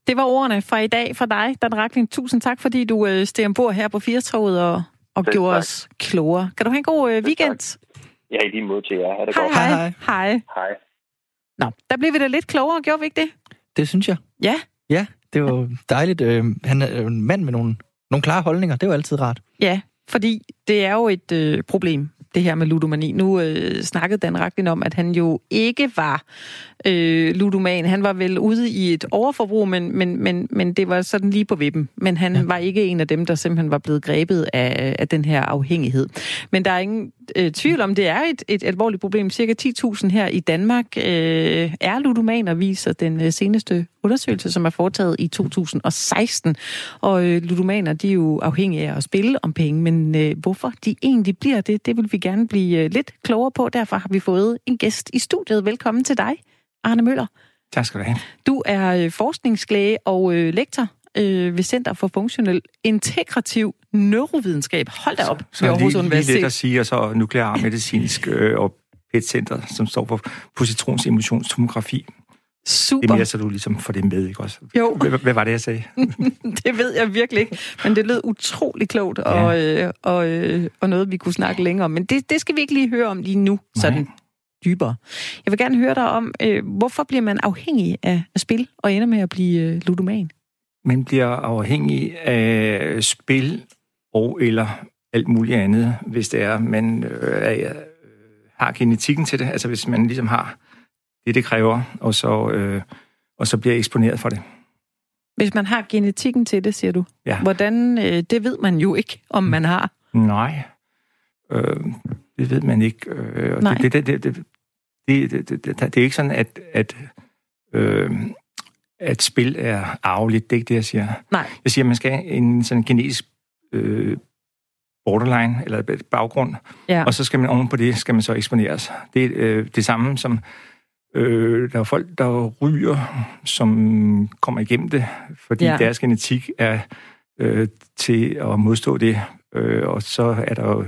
Det var ordene fra i dag fra dig, Dan Rakling. Tusind tak, fordi du øh, steg ombord her på Firetoget og og Selv gjorde tak. os klogere. Kan du have en god øh, weekend? Ja, i lige måde til jer. Ha' det hej, godt. Hej, hej. Hej. Hej. Nå, der blev vi da lidt klogere, gjorde vi ikke det? Det synes jeg. Ja. Ja, det var dejligt. Øh, han er en mand med nogle, nogle klare holdninger. Det var altid rart. Ja, fordi det er jo et øh, problem det her med ludomani. Nu øh, snakkede Dan Raklin om, at han jo ikke var øh, ludoman. Han var vel ude i et overforbrug, men, men, men, men det var sådan lige på vippen. Men han ja. var ikke en af dem, der simpelthen var blevet grebet af, af den her afhængighed. Men der er ingen øh, tvivl om, det er et, et alvorligt problem. Cirka 10.000 her i Danmark øh, er ludomaner, viser den øh, seneste undersøgelse, som er foretaget i 2016. Og øh, ludomaner, de er jo afhængige af at spille om penge, men øh, hvorfor de egentlig bliver det, det vil vi gerne blive øh, lidt klogere på. Derfor har vi fået en gæst i studiet. Velkommen til dig, Arne Møller. Tak skal du have. Du er øh, forskningslæge og øh, lektor øh, ved Center for Funktionel Integrativ Neurovidenskab. Hold da op. Så, så lige, lige lidt at sige, og så nuklear medicinsk øh, og PET-center, som står for positrons Super. Det er mere, så du ligesom får det med, ikke også? Jo. Hvad, hvad var det, jeg sagde? det ved jeg virkelig ikke, men det lød utrolig klogt, og, ja. øh, og, øh, og noget, vi kunne snakke længere om. Men det, det skal vi ikke lige høre om lige nu, sådan Nej. dybere. Jeg vil gerne høre dig om, øh, hvorfor bliver man afhængig af, af spil, og ender med at blive øh, ludoman? Man bliver afhængig af spil og eller alt muligt andet, hvis det er, man øh, er, har genetikken til det. Altså hvis man ligesom har det, det kræver, og så, øh, og så bliver eksponeret for det. Hvis man har genetikken til det, siger du? Ja. Hvordan, øh, det ved man jo ikke, om man har. Nej, øh, det ved man ikke. Øh, Nej. Det, det, det, det, det, det, det, det, det er ikke sådan, at, at, øh, at spil er arveligt. Det er ikke det, jeg siger. Nej. Jeg siger, at man skal have en sådan genetisk øh, borderline, eller baggrund, Ja. og så skal man oven på det, skal man så eksponeres. Det er øh, det samme som, øh, der er folk, der ryger, som kommer igennem det, fordi Ja. deres genetik er øh, til at modstå det, øh, og så er der jo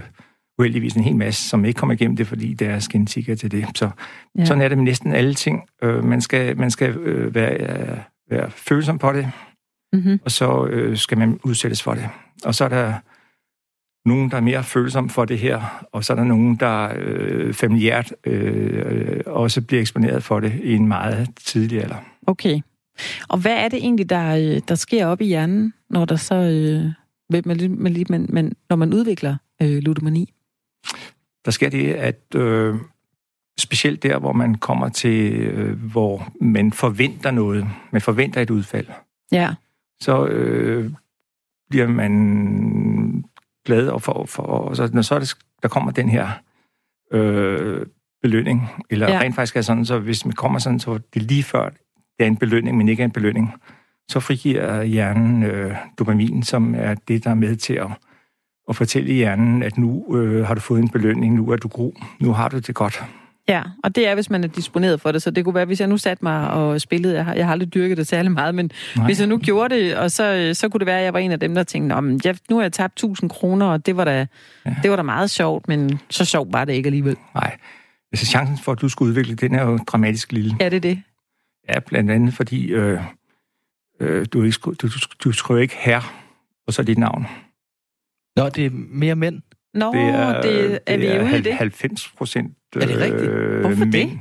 uheldigvis en hel masse, som ikke kommer igennem det, fordi deres genetik er til det. Så Ja. ja. sådan er det med næsten alle ting. Øh, man skal, man skal øh, være, øh, være følsom på det, Mm-hmm. og så øh, skal man udsættes for det. Og så er der nogen, der er mere følsomme for det her, og så er der nogen, der øh, familiært øh, også bliver eksponeret for det i en meget tidlig alder. Okay. Og hvad er det egentlig, der, øh, der sker op i hjernen, når der så... Øh, med, med, med, men, når man udvikler øh, ludomani? Der sker det, at øh, specielt der, hvor man kommer til, øh, hvor man forventer noget, man forventer et udfald, Ja. så øh, bliver man glad, og, for, for, og så, når så det, der kommer den her øh, belønning, eller Ja. rent faktisk er sådan, så hvis man kommer sådan, så det lige før, det er en belønning, men ikke er en belønning, så frigiver hjernen øh, dopamin, som er det, der er med til at, at fortælle hjernen, at nu øh, har du fået en belønning, nu er du god, nu har du det godt. Ja, og det er, hvis man er disponeret for det. Så det kunne være, hvis jeg nu satte mig og spillede, jeg har, jeg har aldrig dyrket det særlig meget, men Nej. Hvis jeg nu gjorde det, og så, øh, så kunne det være, at jeg var en af dem, der tænkte, "Nå, men jeg, nu har jeg tabt 1000 kroner, og det var, da, ja. det var da meget sjovt, men så sjovt var det ikke alligevel. Nej, altså chancen for, at du skal udvikle, den er jo dramatisk lille. Er det det? Ja, blandt andet fordi øh, øh, du, er ikke, du, du, du skriver ikke her, og så dit navn. Nå, det er mere mænd. Nå, det er, det, er vi ude i det? 90 procent Er det rigtigt? Hvorfor det? mænd.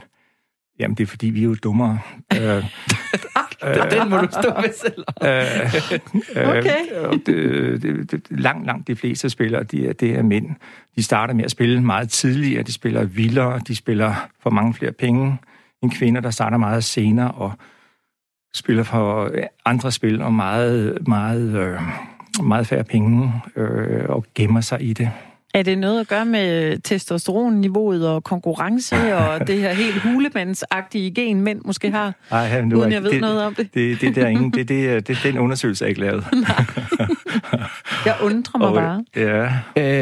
Jamen, det er fordi, vi er jo dummere. øh, Den må du stå ved selv. øh, Okay. øh, det, det, det, langt, langt de fleste spillere, de er, det er mænd. De starter med at spille meget tidligere, de spiller vildere, de spiller for mange flere penge end kvinder, der starter meget senere og spiller for andre spil og meget, meget, øh, meget færre penge øh, og gemmer sig i det. Er det noget at gøre med testosteronniveauet og konkurrence og det her helt hulemandsagtige gen, mænd måske har, Ej, nu uden jeg ved det, noget om det? Det, det, der er ingen, det, det, det, den undersøgelse er ikke lavet. Jeg undrer mig Og, bare. Ja,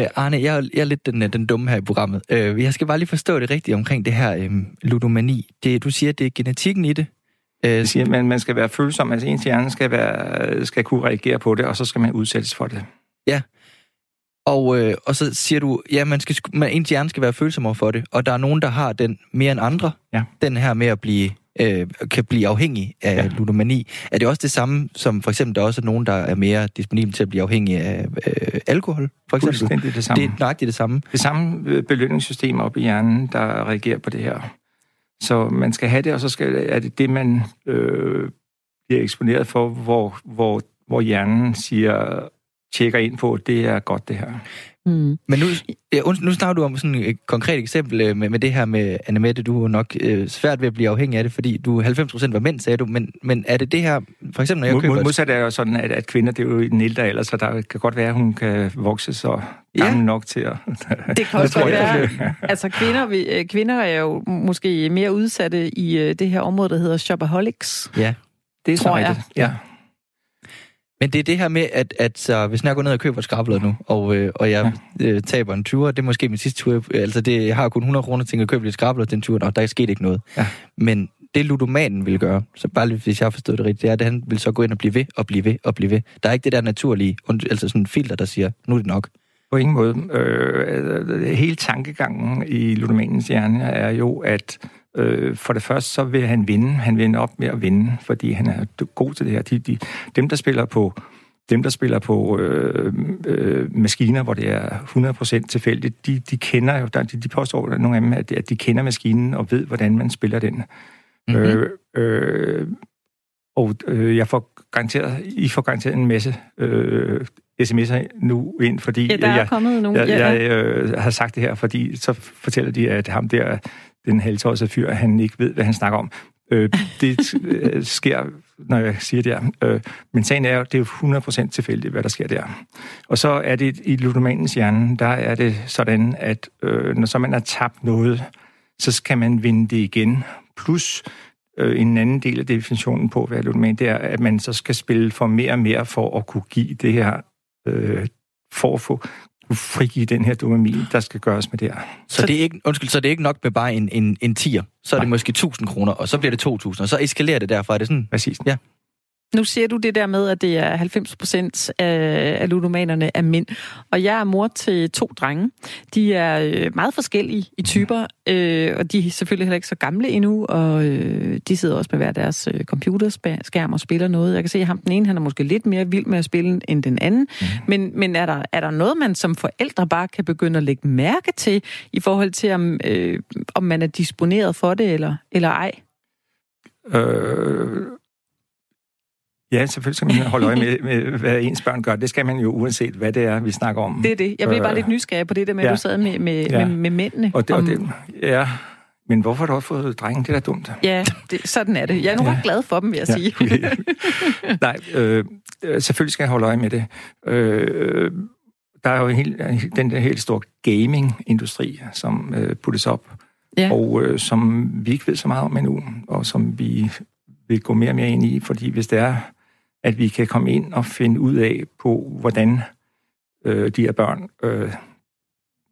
Øh, Arne, jeg, er- jeg er lidt den, den dumme her i programmet. Øh, jeg skal bare lige forstå det rigtigt omkring det her øh, ludomani. Det, du siger, det er genetikken i det. Øh, siger, at man skal være følsom, altså ens hjerne skal, være, skal kunne reagere på det, og så skal man udsættes for det. Og, øh, og så siger du, ja, man skal, man, ens hjerne skal være følsom over for det, og der er nogen, der har den mere end andre. Ja. Den her med at blive, øh, kan blive afhængig af ja. Ludomani. Er det også det samme, som for eksempel der også er nogen, der er mere disponible til at blive afhængig af øh, alkohol, for eksempel? Fuldstændig det samme. Det er nøjagtigt det samme. det samme øh, belønningssystem op i hjernen, der reagerer på det her. Så man skal have det, og så skal, er det det, man øh, bliver eksponeret for, hvor, hvor, hvor hjernen siger, tjekker ind på, det er godt det her. Hmm. Men nu, ja, nu snakker du om sådan et konkret eksempel øh, med, med det her med Annemette. Du er nok øh, svært ved at blive afhængig af det, fordi du 90% var mænd, sagde du. Men, men er det det her, for eksempel når jeg Mod- køber... mod- Modsat er jo sådan, at, at kvinder, det er jo i den ældre alder, så der kan godt være, at hun kan vokse så Ja. gammel nok til at... Det kan også godt være. Altså kvinder, vi- øh, kvinder er jo måske mere udsatte i øh, det her område, der hedder shopaholics. Ja. Det er så jeg. rigtigt. Ja. Men det er det her med, at, at så, hvis jeg går ned og køber et skrabblad nu, og, øh, og jeg ja. øh, taber en tur, det er måske min sidste tur, altså det, jeg har kun 100 kroner til at købe lidt skrabblad den tur, og der er sket ikke noget. Ja. Men det ludomanen vil gøre, så bare lige, hvis jeg har forstået det rigtigt, det er, at han vil så gå ind og blive ved, og blive ved, og blive ved. Der er ikke det der naturlige, altså sådan en filter, der siger, nu er det nok. På ingen måde. Øh, hele tankegangen i ludomanens hjerne er jo, at øh, for det første, så vil han vinde. Han vil op med at vinde, fordi han er god til det her. De, de, dem, der spiller på dem, der spiller på øh, øh, maskiner, hvor det er 100% tilfældigt, de, de kender jo, de, de påstår nogle af dem, at, at de kender maskinen og ved, hvordan man spiller den. Mm-hmm. Øh, øh, og øh, jeg får garanteret, I får garanteret en masse øh, sms'er nu ind, fordi ja, der er jeg, kommet nogle. jeg, jeg øh, har sagt det her, fordi så fortæller de, at ham der, den halvtårsede fyr, han ikke ved, hvad han snakker om. Øh, det øh, sker, når jeg siger det her. Øh, men sagen er jo, det er jo 100% tilfældigt, hvad der sker der. Og så er det i ludomanens hjerne, der er det sådan, at øh, når så man har tabt noget, så skal man vinde det igen. Plus øh, en anden del af definitionen på, hvad ludoman, det er, at man så skal spille for mere og mere for at kunne give det her, øh, for at få frigive den her dopamin, der skal gøres med det her. Så det er ikke, undskyld, så det er ikke nok med bare en, en, en tier. Så er Nej. det måske 1000 kroner, og så bliver det 2000, og så eskalerer det derfra. Er det sådan? Præcis. Ja. Nu siger du det der med, at det er 90 procent af, ludomanerne er mænd. Og jeg er mor til to drenge. De er øh, meget forskellige i typer, øh, og de er selvfølgelig heller ikke så gamle endnu, og øh, de sidder også med hver deres øh, computerskærm og spiller noget. Jeg kan se, at ham den ene han er måske lidt mere vild med at spille end den anden. Mm. Men, men er, der, er der noget, man som forældre bare kan begynde at lægge mærke til, i forhold til, om, øh, om man er disponeret for det eller, eller ej? Øh, ja, selvfølgelig skal man holde øje med, med, hvad ens børn gør. Det skal man jo, uanset hvad det er, vi snakker om. Det er det. Jeg blev bare Øh, lidt nysgerrig på det der med, at ja. du sad med, med, Ja. med, med mændene. Og det, om- og det, ja, men hvorfor har du også fået drengen? Det er da dumt. Ja, det, sådan er det. Jeg er nu Ja. ret glad for dem, vil jeg Ja, sige. okay. Nej, øh, øh, selvfølgelig skal jeg holde øje med det. Øh, der er jo en helt, den der helt store gaming-industri, som øh, puttes op, Ja. og øh, som vi ikke ved så meget om endnu, og som vi vil gå mere og mere ind i, fordi hvis det er, at vi kan komme ind og finde ud af på, hvordan øh, de her børn øh,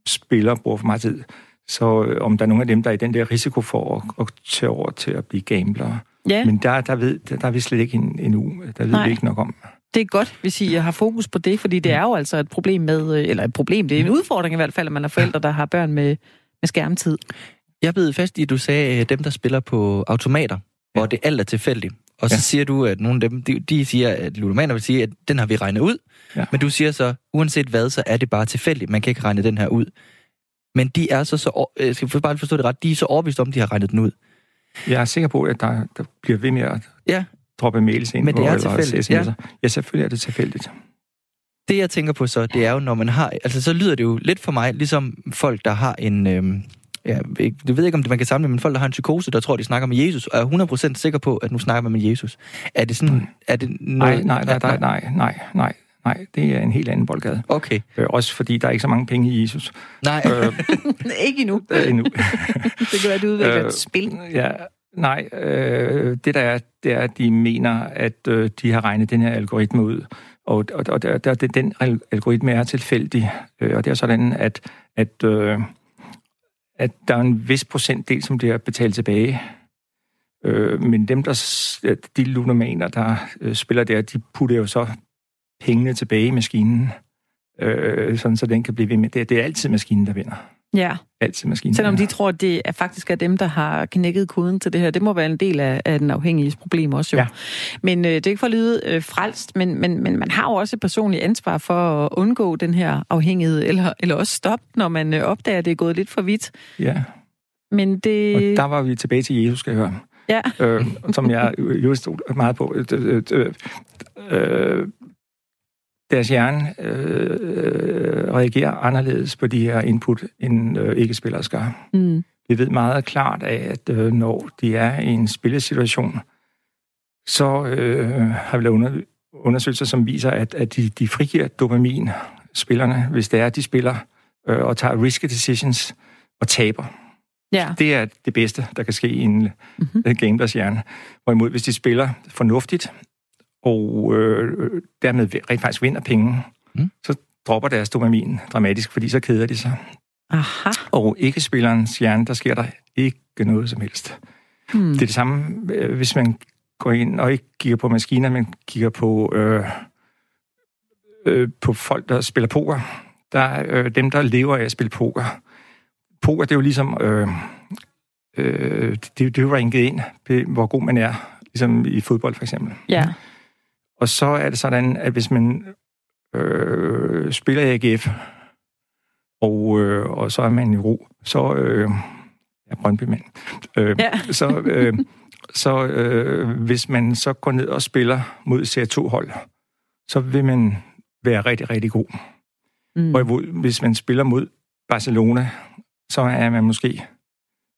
spiller og bruger for meget tid, så øh, om der er nogle af dem, der er i den der risiko for at, at tage over til at blive gamblere. Ja, Men der, der, ved, der, der er vi slet ikke en- endnu. Der ved Nej. vi ikke nok om. det er godt, hvis I har fokus på det, fordi det er jo altså et problem med, øh, eller et problem, det er en udfordring i hvert fald, at man er forældre, der har børn med, med skærmtid. Jeg blev fast i, at du sagde, at dem, der spiller på automater, hvor det alt er tilfældigt. Og så Ja. siger du, at nogle af dem, de, de siger, at ludomaner vil sige, at den har vi regnet ud. Ja. Men du siger så, uanset hvad, så er det bare tilfældigt. Man kan ikke regne den her ud. Men de er så, så øh, skal jeg bare forstå det ret, de er så overbevist om, de har regnet den ud. Jeg er sikker på, at der, der bliver ved med at Ja. droppe mails ind Men på, det er eller tilfældigt, sms'er. Ja. selvfølgelig er det tilfældigt. Det, jeg tænker på så, det er jo, når man har... Altså, så lyder det jo lidt for mig, ligesom folk, der har en... Øhm, ja, jeg ved ikke, om det man kan samle, men folk, der har en psykose, der tror, de snakker med Jesus, og er 100% sikker på, at nu snakker man med Jesus. Er det sådan... Er det Nej, noget, nej, nej, nej, nej, nej, nej, nej. Det er en helt anden boldgade. Okay. Øh, også fordi der er ikke så mange penge i Jesus Nej, øh, ikke endnu. øh, endnu. Det kan være, at du udvikler Øh, et spil. Ja, nej, øh, det der er, det er, at de mener, at øh, de har regnet den her algoritme ud, og, og, og der, der, det- den al- algoritme er tilfældig, øh, og det er sådan, at, at, øh, at der er en vis procentdel, som bliver betalt tilbage. Øh, men dem, der, de ludomaner, der øh, spiller der, de putter jo så pengene tilbage i maskinen, øh, sådan så den kan blive ved med. Det, det er altid maskinen, der vinder. Ja, Altid maskinen. selvom de tror, at det er faktisk er dem, der har knækket koden til det her. Det må være en del af, af den afhængige problem også jo. Ja. Men øh, det er ikke for at lyde øh, frelst, men, men, men man har jo også et personligt ansvar for at undgå den her afhængighed, eller, eller også stoppe, når man øh, opdager, at det er gået lidt for vidt. Ja. Men det... Og der var vi tilbage til Jesus, skal jeg høre. Ja. Øh, som jeg jo stod meget på. Øh, øh, øh, øh, deres hjerne øh, reagerer anderledes på de her input, end øh, ikke-spillere skal. Mm. Vi ved meget klart af, at øh, når de er i en spillesituation, så øh, har vi lavet under, undersøgelser, som viser, at, at de, de frigiver dopamin, spillerne, hvis det er, at de spiller øh, og tager risky decisions og taber. Ja. Det er det bedste, der kan ske i en Mhm. mm-hmm. gamblers hjerne. Hvorimod, hvis de spiller fornuftigt, og øh, dermed rent faktisk vinder penge, Mm. mm. så dropper deres dopamin dramatisk, fordi så keder de sig. Aha. Og ikke-spillerens hjerne, der sker der ikke noget som helst. Hmm. Det er det samme, øh, hvis man går ind og ikke kigger på maskiner, men kigger på, øh, øh, på folk, der spiller poker. der er øh, dem, der lever af at spille poker. Poker, det er jo ligesom... Øh, øh, det, det er jo ranket ind, hvor god man er, ligesom i fodbold for eksempel. Ja. Og så er det sådan, at hvis man øh, spiller i AGF, og, øh, og så er man i ro, så... Øh, ja, brøndby mand. Øh, Ja. Så, øh, så øh, hvis man så går ned og spiller mod CR2-hold, så vil man være rigtig, rigtig god. Mm. Hvorimod, hvis man spiller mod Barcelona, så er man måske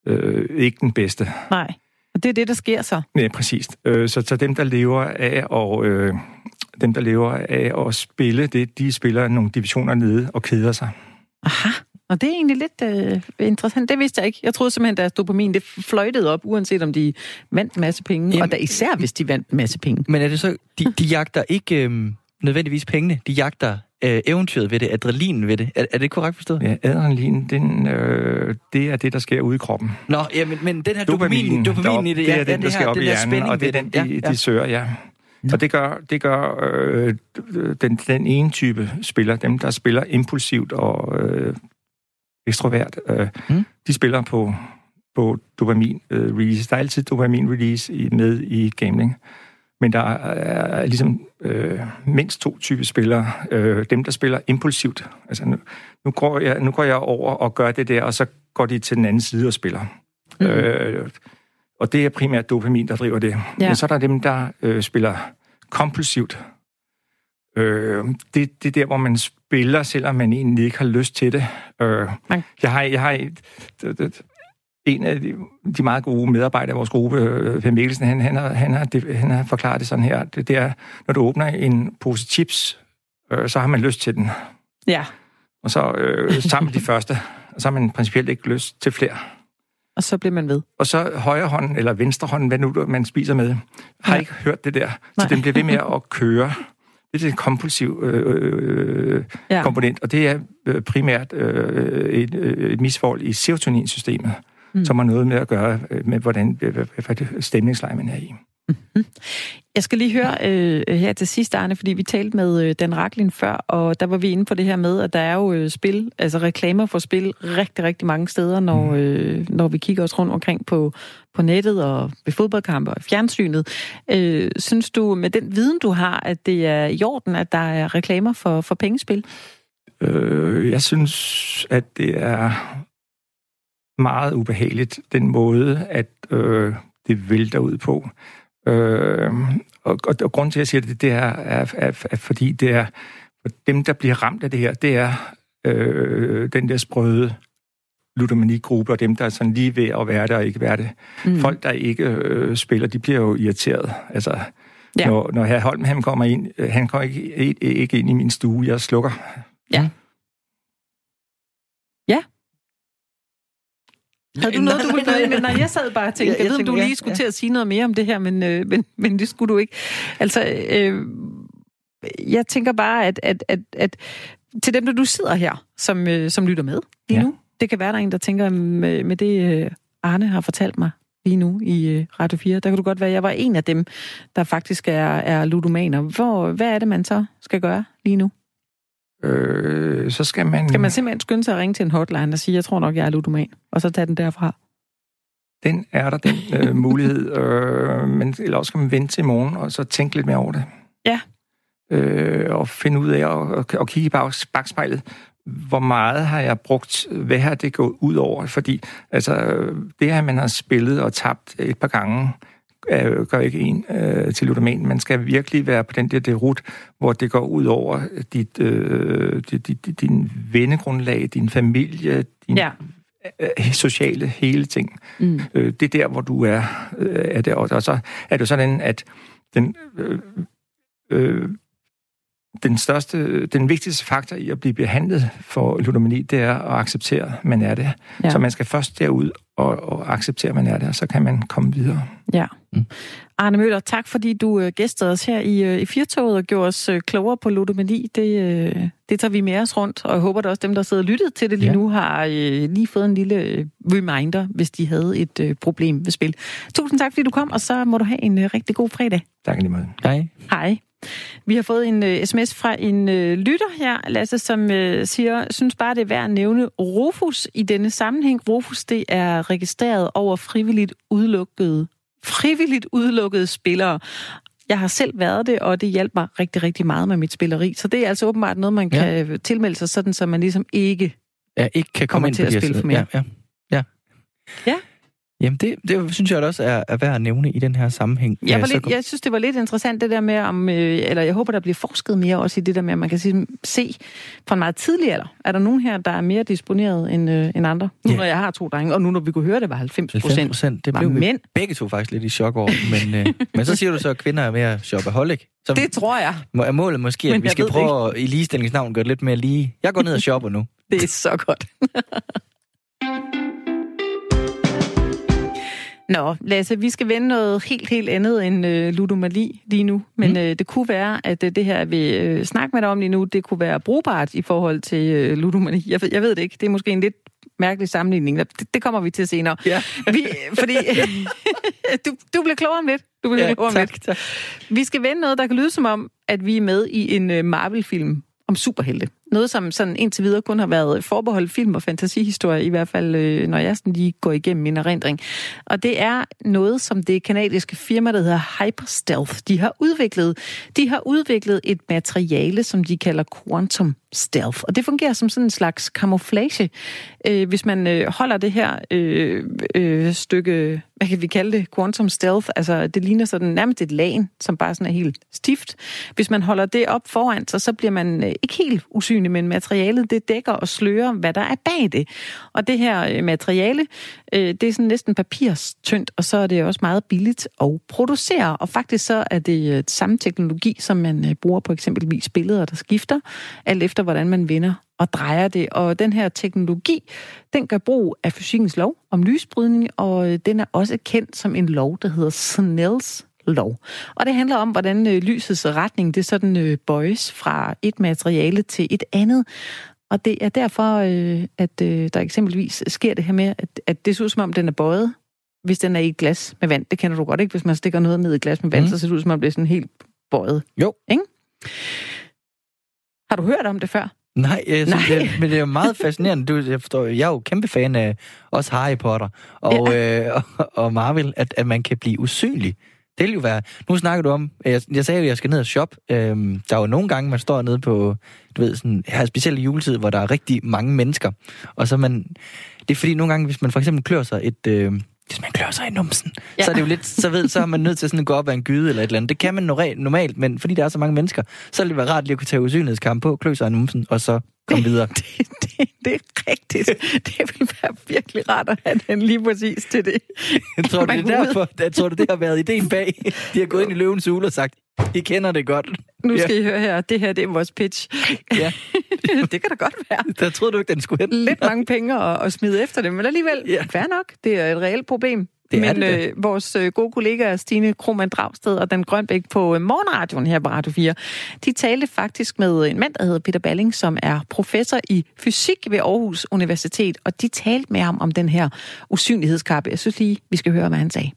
øh, ikke den bedste. Nej. Og det er det, der sker så. Ja, præcis. Øh, så, så dem, der lever af og øh, dem, der lever af at spille, det, de spiller nogle divisioner nede og keder sig. Aha. Og det er egentlig lidt øh, interessant. Det vidste jeg ikke. Jeg troede simpelthen, at dopamin det fløjtede op, uanset om de vandt en masse penge. Jamen- og da især, hvis de vandt en masse penge. Men er det så, de, de jagter ikke øhm, nødvendigvis pengene, de jagter øh, eventyret ved det, adrenalinen ved det. Er, er det korrekt forstået? Ja, adrenalin, den, øh, det er det, der sker ude i kroppen. Nå, ja, men, men den her dopamin, dopamin i det, det ja, er den, der skal her, op i hjernen, og det er den, de, ja, ja. de søger, ja. Og det gør, det gør øh, den, den ene type spiller, dem der spiller impulsivt og øh, ekstrovert, øh, Mm. de spiller på, på dopamin øh, release. Der er altid dopamin release i, med i gambling. Men der er, ligesom øh, mindst to typer spillere. Øh, dem, der spiller impulsivt. Altså nu, nu, går jeg, nu går jeg over og gør det der, og så går de til den anden side og spiller. Mm. Øh, og det er primært dopamin, der driver det. Ja. Men så er der dem, der øh, spiller kompulsivt. Øh, det, det er der, hvor man spiller, selvom man egentlig ikke har lyst til det. Øh, Man- jeg har, jeg har en af de, de meget gode medarbejdere i vores gruppe, øh, Per Mikkelsen, han, han, har, han, har, det, han har forklaret det sådan her. Det, det er, når du åbner en pose chips, øh, så har man lyst til den. Ja. Og så øh, sammen de første, og så har man principielt ikke lyst til flere. Og så bliver man ved. Og så højre hånden, eller venstre hånden, hvad nu man spiser med, har Ja. ikke hørt det der. Så Nej. den bliver ved med at køre. Det er den kompulsiv øh, øh, Ja. ja. komponent, og det er øh, primært øh, et, øh, et misforhold i serotoninsystemet, Mm. mm. som har noget med at gøre øh, med, hvordan det stemningsleje, man er i. Jeg skal lige høre øh, her til sidst, Arne, fordi vi talte med øh, Dan Raklin før, og der var vi inde på det her med, at der er jo øh, spil, altså reklamer for spil rigtig, rigtig mange steder, når, øh, når vi kigger os rundt omkring på, på nettet og ved fodboldkampe og fjernsynet. Øh, synes du, med den viden, du har, at det er i orden, at der er reklamer for, for pengespil? Øh, jeg synes, at det er meget ubehageligt, den måde, at øh, det vælter ud på. Øh, og, og, og grunden til, at jeg siger det, det er, er, er, er fordi det er, for dem, der bliver ramt af det her, det er øh, den der sprøde ludomanigruppe, og dem, der er sådan lige ved at være der og ikke være det. Mm. Mm. Folk, der ikke øh, spiller, de bliver jo irriteret. Altså, Ja. ja. når, når herr Holm han kommer ind, øh, han kommer ikke, ikke, ikke ind i min stue, jeg slukker. Ja. Havde du noget, du ville byde ind med? Nej, jeg sad bare og tænkte, Ja, jeg, jeg ved, om tænker, du ja, lige skulle ja. til at sige noget mere om det her, men, øh, men, men det skulle du ikke. Altså, øh, jeg tænker bare, at, at, at, at til dem, der du sidder her, som, øh, som lytter med lige Ja. nu, det kan være, der er en, der tænker, med, med det øh, Arne har fortalt mig lige nu i øh, Radio 4, der kan du godt være, at jeg var en af dem, der faktisk er, er ludomaner. Hvor, hvad er det, man så skal gøre lige nu? Øh, så skal man... Skal man simpelthen skynde sig at ringe til en hotline og sige, jeg tror nok, jeg er ludoman, og så tage den derfra? Den er der, den øh, mulighed. Øh, men eller også skal man vente til morgen, og så tænke lidt mere over det. Ja. Øh, og finde ud af at og, og kigge i bag, bagspejlet. Hvor meget har jeg brugt? Hvad har det gået ud over? Fordi altså, øh, det her, man har spillet og tabt et par gange, øh, gør ikke en øh, til ludoman. Man skal virkelig være på den der derut, hvor det går ud over dit, øh, dit, dit, din vennegrundlag, din familie, din Ja. øh, sociale hele ting. Mm. Øh, det er der, hvor du er. Øh, er der, og så er det sådan, at den, øh, øh, den største, den vigtigste faktor i at blive behandlet for ludomani, det er at acceptere, at man er det. Ja. Så man skal først derud og, og acceptere, at man er det, og så kan man komme videre. Ja. Mm. Arne Møller, tak fordi du øh, gæstede os her i, øh, i Firtoget og gjorde os øh, klogere på ludomani. Det, øh, det tager vi med os rundt, og jeg håber, at også dem, der sidder og lyttet til det lige Ja. nu, har øh, lige fået en lille øh, reminder, hvis de havde et øh, problem ved spil. Tusind tak, fordi du kom, og så må du have en øh, rigtig god fredag. Tak lige måde. Hej. Hej. Vi har fået en uh, sms fra en uh, lytter her, Lasse, som uh, siger, synes bare, det er værd at nævne Rufus i denne sammenhæng. Rufus, det er registreret over frivilligt udelukkede, frivilligt udelukkede spillere. Jeg har selv været det, og det hjalp mig rigtig, rigtig meget med mit spilleri. Så det er altså åbenbart noget, man Ja. kan tilmelde sig, sådan så man ligesom ikke... Ja, ikke kan komme Kommer ind til at spille for mere. Ja, ja. ja. Ja. Jamen, det, det synes jeg også er, er værd at nævne i den her sammenhæng. Jeg, var lidt, jeg synes, det var lidt interessant det der med, om, øh, eller jeg håber, der bliver forsket mere også i det der med, at man kan sige, se fra en meget tidlig alder. Er der nogen her, der er mere disponeret end, øh, end andre? Nu Ja. når jeg har to drenge, og nu når vi kunne høre, det var 90 90 procent. procent, det var blev vi mænd. begge to faktisk lidt i chok over. Men, øh, men så siger du så, at kvinder er mere shopaholic. Så Det tror jeg. må- er målet måske, Men at vi jeg skal prøve at, i ligestillingsnavn gøre det lidt mere lige. Jeg går ned og shopper nu. Det er så godt. Nå, Lasse, vi skal vende noget helt, helt andet end øh, ludomani lige nu. Men mm. øh, det kunne være, at øh, det her, vi øh, snakker med dig om lige nu, det kunne være brugbart i forhold til øh, ludomani. Jeg ved, jeg ved det ikke. Det er måske en lidt mærkelig sammenligning. Det, det kommer vi til senere. Ja. Vi, fordi du, du bliver klogere om lidt. Du bliver Ja, klogere om tak, lidt. tak. Vi skal vende noget, der kan lyde som om, at vi er med i en øh, Marvel-film om superhelte. Noget, som sådan indtil videre kun har været forbeholdt film- og fantasihistorie, i hvert fald øh, når jeg sådan lige går igennem min erindring. Og det er noget, som det kanadiske firma, der hedder Hyperstealth, de har udviklet. De har udviklet et materiale, som de kalder Quantum Stealth. Og det fungerer som sådan en slags camouflage. Øh, hvis man øh, holder det her øh, øh, stykke, hvad kan vi kalde det, Quantum Stealth, altså det ligner sådan nærmest et lagen, som bare sådan er helt stift. Hvis man holder det op foran sig, så bliver man øh, ikke helt usynlig, men materialet det dækker og slører, hvad der er bag det. Og det her øh, materiale, øh, det er sådan næsten papirstyndt, og så er det også meget billigt at producere. Og faktisk så er det øh, samme teknologi, som man øh, bruger på eksempelvis billeder, der skifter, alt efter hvordan man vender og drejer det. Og den her teknologi, den gør brug af fysikkens lov om lysbrydning, og øh, den er også kendt som en lov, der hedder Snells lov. Og det handler om, hvordan øh, lysets retning, det sådan øh, bøjes fra et materiale til et andet. Og det er derfor, at der eksempelvis sker det her med, at, det ser ud som om, den er bøjet, hvis den er i et glas med vand. Det kender du godt, ikke? Hvis man stikker noget ned i et glas med vand, mm. så ser det ud som om, det er sådan helt bøjet. Jo. Ikke? Har du hørt om det før? Nej, jeg synes, Nej. Det, men det er jo meget fascinerende. Du, jeg, forstår, jeg er jo kæmpe fan af også Harry Potter og, ja. øh, og, og Marvel, at, at man kan blive usynlig. Det vil jo være... Nu snakker du om... Jeg, jeg sagde jo, at jeg skal ned og shoppe. Øhm, der er jo nogle gange, man står nede på... Du ved, sådan... Her specielt i juletid, hvor der er rigtig mange mennesker. Og så man... Det er fordi nogle gange, hvis man for eksempel klør sig et... Øh, hvis man klør sig i numsen, ja. Så er det jo lidt, så ved, så er man nødt til sådan at gå op ad en gyde eller et eller andet. Det kan man normalt, men fordi der er så mange mennesker, så vil det være rart lige at kunne tage usynlighedskamp på, klø sig i numsen, og så komme videre. Det, det, det er rigtigt. Det vil være virkelig rart at have den lige præcis til det. Jeg tror, det er derfor, jeg tror, det har været ideen bag. De har gået ind i løvens hule og sagt, I kender det godt. Nu Ja. skal I høre her, det her det er vores pitch. Ja. det kan da godt være. Der troede du ikke, den skulle hen. Lidt mange penge at, at smide efter det, men alligevel, Ja. ja. fair nok. Det er et reelt problem. Det men det øh, vores øh, gode kollegaer Stine Krohmann Dragsted og Dan Grønbæk på øh, Morgenradioen her på Radio 4, de talte faktisk med en mand, der hedder Peter Balling, som er professor i fysik ved Aarhus Universitet, og de talte med ham om den her usynlighedskappe. Jeg synes lige, vi skal høre, hvad han sagde.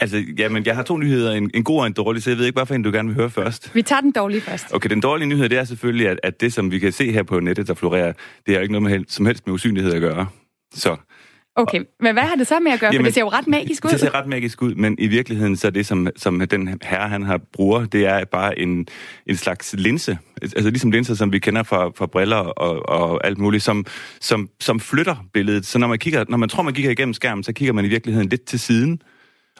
Altså, jamen, jeg har to nyheder, en, en god og en dårlig, så jeg ved ikke, hvorfor en du gerne vil høre først. Vi tager den dårlige først. Okay, den dårlige nyhed, det er selvfølgelig, at, at det, som vi kan se her på nettet, der florerer, det har ikke noget med, hel- som helst med usynlighed at gøre. Så Okay, men hvad har det så med at gøre? For Jamen, det ser jo ret magisk ud. det ser ret magisk ud, men i virkeligheden, så er det, som, som den herre, han har bruger, det er bare en, en slags linse. Altså ligesom linser, som vi kender fra, fra briller og, og alt muligt, som, som, som flytter billedet. Så når man, kigger, når man tror, man kigger igennem skærmen, så kigger man i virkeligheden lidt til siden.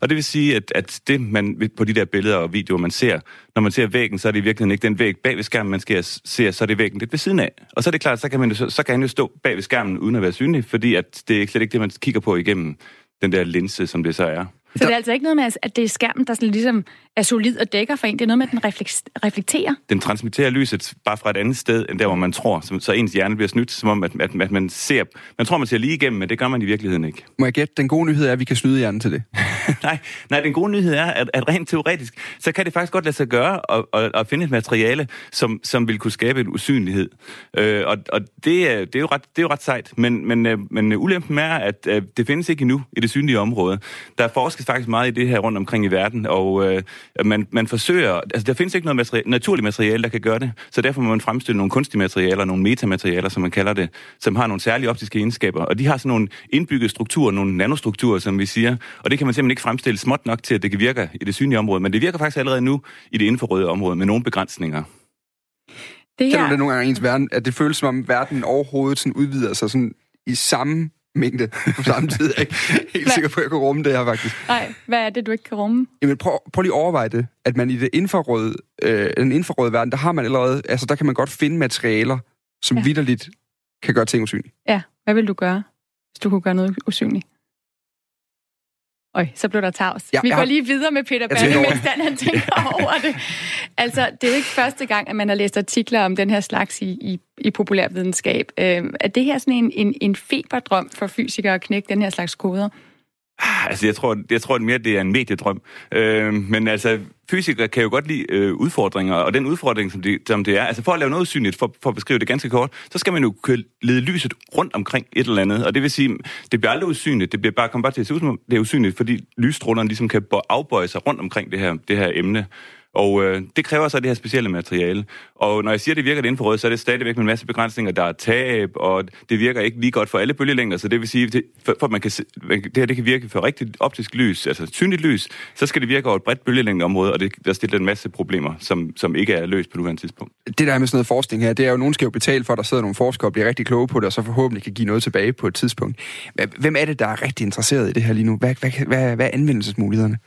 Og det vil sige, at, at det man på de der billeder og videoer, man ser, når man ser væggen, så er det i virkeligheden ikke den væg bag ved skærmen, man skal se, så er det væggen lidt ved siden af. Og så er det klart, så kan, man, jo- så, så kan han jo stå bag ved skærmen uden at være synlig, fordi at det er slet ikke det, man kigger på igennem den der linse, som det så er. Så det er altså ikke noget med, at det er skærmen, der sådan ligesom er solid og dækker for en. Det er noget med, at den reflekterer. Den transmitterer lyset bare fra et andet sted, end der, hvor man tror. Så, så ens hjerne bliver snydt, som om, at, at, at man ser... Man tror, man ser lige igennem, men det gør man i virkeligheden ikke. Må jeg gætte, den gode nyhed er, at vi kan snyde hjernen til det. nej, nej, den gode nyhed er, at, at rent teoretisk, så kan det faktisk godt lade sig gøre at, at, at finde et materiale, som, som vil kunne skabe en usynlighed. Øh, og og det, er, det, er jo ret, det er jo ret sejt, men, men, øh, men ulempen er, at øh, det findes ikke endnu i det synlige område. Der forskes faktisk meget i det her rundt omkring i verden, og øh, man, man forsøger, altså der findes ikke noget materi- naturligt materiale, der kan gøre det, så derfor må man fremstille nogle kunstige materialer, nogle metamaterialer, som man kalder det, som har nogle særlige optiske egenskaber, og de har sådan nogle indbyggede strukturer, nogle nanostrukturer, som vi siger, og det kan man simpelthen ikke fremstille småt nok til, at det kan virke i det synlige område, men det virker faktisk allerede nu i det infrarøde område med nogle begrænsninger. Det Kender du her, det nogle gange ens verden, at det føles som om verden overhovedet sådan udvider sig sådan i samme mængde på samme tid? Jeg er ikke helt Hvad? sikker på, at jeg kan rumme det her faktisk. nej, hvad er det, du ikke kan rumme? Jamen prøv, prøv lige at overveje det, at man i det infrarøde, øh, den infrarøde verden, der har man allerede, altså der kan man godt finde materialer, som Ja. vidderligt kan gøre ting usynlige. Ja, hvad vil du gøre, hvis du kunne gøre noget usynligt? Øj, så blev der tavs. Ja, Vi går har- lige videre med Peter Balle, mens Dan han tænker over det. Altså, det er jo ikke første gang, at man har læst artikler om den her slags i, i, i populærvidenskab. Øh, er det her sådan en, en, en feberdrøm for fysikere at knække den her slags koder? Ah, altså, jeg tror, jeg tror mere, det er en mediedrøm. Øh, men altså, fysikere kan jo godt lide øh, udfordringer, og den udfordring, som det, som det er, altså for at lave noget usynligt, for, for at beskrive det ganske kort, så skal man jo kunne lede lyset rundt omkring et eller andet, og det vil sige, det bliver aldrig usynligt, det bliver bare, kommer bare til at se ud som det er usynligt, fordi lysstrålerne ligesom kan afbøje sig rundt omkring det her, det her emne. Og øh, det kræver så det her specielle materiale. Og når jeg siger, at det virker det infrarøde, så er det stadigvæk med en masse begrænsninger. Der er tab, og det virker ikke lige godt for alle bølgelængder. Så det vil sige, det, for, for at man kan, se- det her det kan virke for rigtigt optisk lys, altså synligt lys, så skal det virke over et bredt bølgelængdeområde, og det, der stiller en masse problemer, som, som ikke er løst på nuværende tidspunkt. Det der med sådan noget forskning her, det er jo, nogen skal jo betale for, at der sidder nogle forskere og bliver rigtig kloge på det, og så forhåbentlig kan give noget tilbage på et tidspunkt. Hvem er det, der er rigtig interesseret i det her lige nu? Hvad, hvad, hvad, hvad er anvendelsesmulighederne?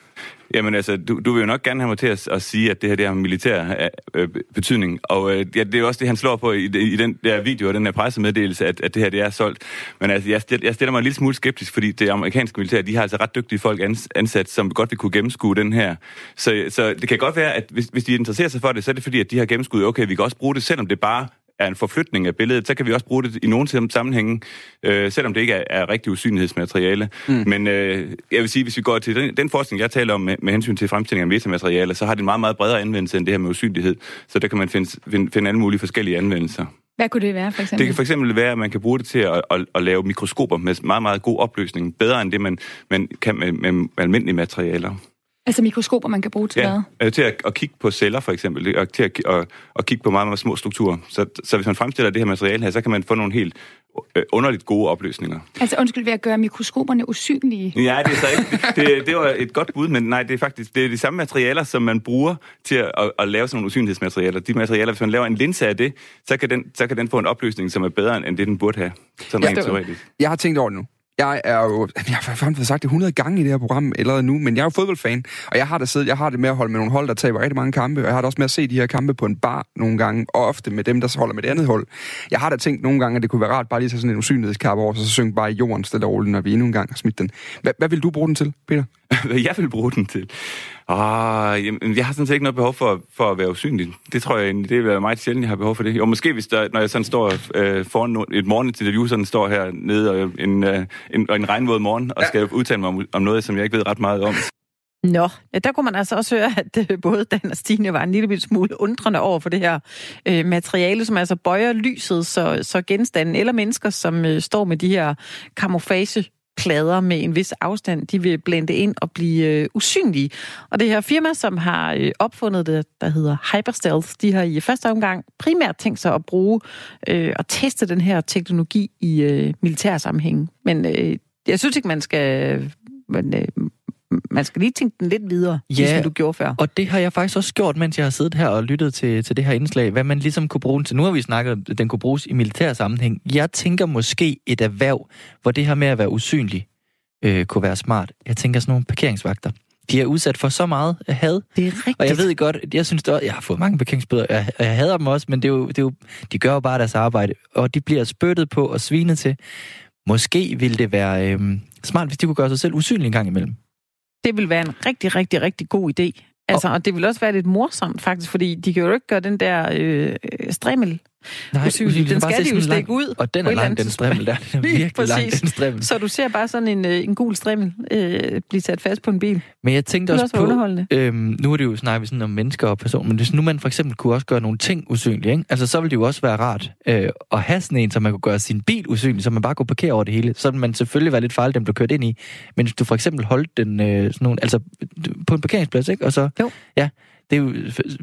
Jamen altså, du, du vil jo nok gerne have mig til at, at sige, at det her det har militær øh, øh, betydning. Og øh, ja, det er jo også det, han slår på i, i den der video og den der pressemeddelelse, at, at det her det er solgt. Men altså, jeg, jeg stiller mig en lille smule skeptisk, fordi det amerikanske militær, de har altså ret dygtige folk ans, ansat, som godt vil kunne gennemskue den her. Så, så det kan godt være, at hvis, hvis de interesserer sig for det, så er det fordi, at de har gennemskuet, okay, vi kan også bruge det, selvom det bare er en forflytning af billedet, så kan vi også bruge det i nogle sammenhænge, øh, selvom det ikke er, er rigtig usynlighedsmateriale. Mm. Men øh, jeg vil sige, hvis vi går til den, den forskning, jeg taler om med, med hensyn til fremstilling af metamaterialer, så har det en meget, meget bredere anvendelse end det her med usynlighed. Så der kan man finde, finde, finde alle mulige forskellige anvendelser. Hvad kunne det være, for eksempel? Det kan for eksempel være, at man kan bruge det til at, at, at lave mikroskoper med meget, meget god opløsning. Bedre end det, man, man kan med, med, med almindelige materialer. Altså mikroskoper, man kan bruge til hvad? Ja, øh, til at, at kigge på celler for eksempel, og til at, at, at kigge på meget, meget små strukturer. Så, så hvis man fremstiller det her materiale her, så kan man få nogle helt øh, underligt gode opløsninger. Altså undskyld, ved at gøre mikroskoperne usynlige? Ja, det er så ikke. Det, det var et godt bud, men nej, det er faktisk det er de samme materialer, som man bruger til at, at, at lave sådan nogle usynlighedsmaterialer. De materialer, hvis man laver en linse af det, så kan den, så kan den få en opløsning, som er bedre end det, den burde have. Sådan rent teoretisk. Jeg har tænkt over det nu. Jeg er jo, jeg har fandme sagt det 100 gange i det her program allerede nu, men jeg er jo fodboldfan, og jeg har det, siddet, jeg har det med at holde med nogle hold, der taber rigtig mange kampe, og jeg har det også med at se de her kampe på en bar nogle gange, og ofte med dem, der så holder med det andet hold. Jeg har da tænkt nogle gange, at det kunne være rart bare lige at tage sådan en usynlighedskappe over, så synge bare i jorden stille og roligt, når vi endnu en gang har smidt den. Hvad, hvad vil du bruge den til, Peter? Hvad jeg vil bruge den til? Oh, jamen, jeg har sådan set ikke noget behov for, for at være usynlig. Det tror jeg egentlig, det er meget sjældent, jeg har behov for det. Og måske hvis der, når jeg sådan står øh, foran et morgeninterview, sådan står her nede og en, øh, en, og en regnvåd morgen, og skal udtale mig om, om noget, som jeg ikke ved ret meget om. Nå, ja, der kunne man altså også høre, at øh, både Dan og Stine var en lille smule undrende over for det her øh, materiale, som altså bøjer lyset, så, så genstande eller mennesker, som øh, står med de her plader med en vis afstand, de vil blende ind og blive øh, usynlige. Og det her firma, som har øh, opfundet det, der hedder Hyperstealth, de har i første omgang primært tænkt sig at bruge øh, og teste den her teknologi i øh, militær sammenhæng. Men øh, jeg synes ikke, man skal... Men, øh, man skal lige tænke den lidt videre, ja, ligesom du gjorde før. og det har jeg faktisk også gjort, mens jeg har siddet her og lyttet til, til det her indslag, hvad man ligesom kunne bruge den til. Nu har vi snakket at den kunne bruges i militær sammenhæng. Jeg tænker måske et erhverv, hvor det her med at være usynlig øh, kunne være smart. Jeg tænker sådan nogle parkeringsvagter. De er udsat for så meget had. Det er rigtigt. Og jeg ved godt, jeg synes det også, jeg har fået mange parkeringsbøder, jeg, og jeg hader dem også, men det er, jo, det er jo, de gør jo bare deres arbejde, og de bliver spyttet på og svinet til. Måske ville det være øh, smart, hvis de kunne gøre sig selv usynlige en gang imellem. Det vil være en rigtig, rigtig, rigtig god idé. Altså, og det vil også være lidt morsomt faktisk, fordi de kan jo ikke gøre den der øh, strimmel Nej, usynlig. usynlig. Den skal de jo stikke ud. og den er lang, den strimmel der. Den er virkelig lang, den strimmel. Så du ser bare sådan en, øh, en gul strimmel øh, blive sat fast på en bil. Men jeg tænkte også også på, øhm, nu er det jo snakket sådan om mennesker og personer, men hvis nu man for eksempel kunne også gøre nogle ting usynlige, ikke? altså så ville det jo også være rart øh, at have sådan en, så man kunne gøre sin bil usynlig, så man bare kunne parkere over det hele. Så man selvfølgelig være lidt farlig, den blev kørt ind i. Men hvis du for eksempel holdt den øh, sådan nogle, altså på en parkeringsplads, ikke? og så, Jo. ja, det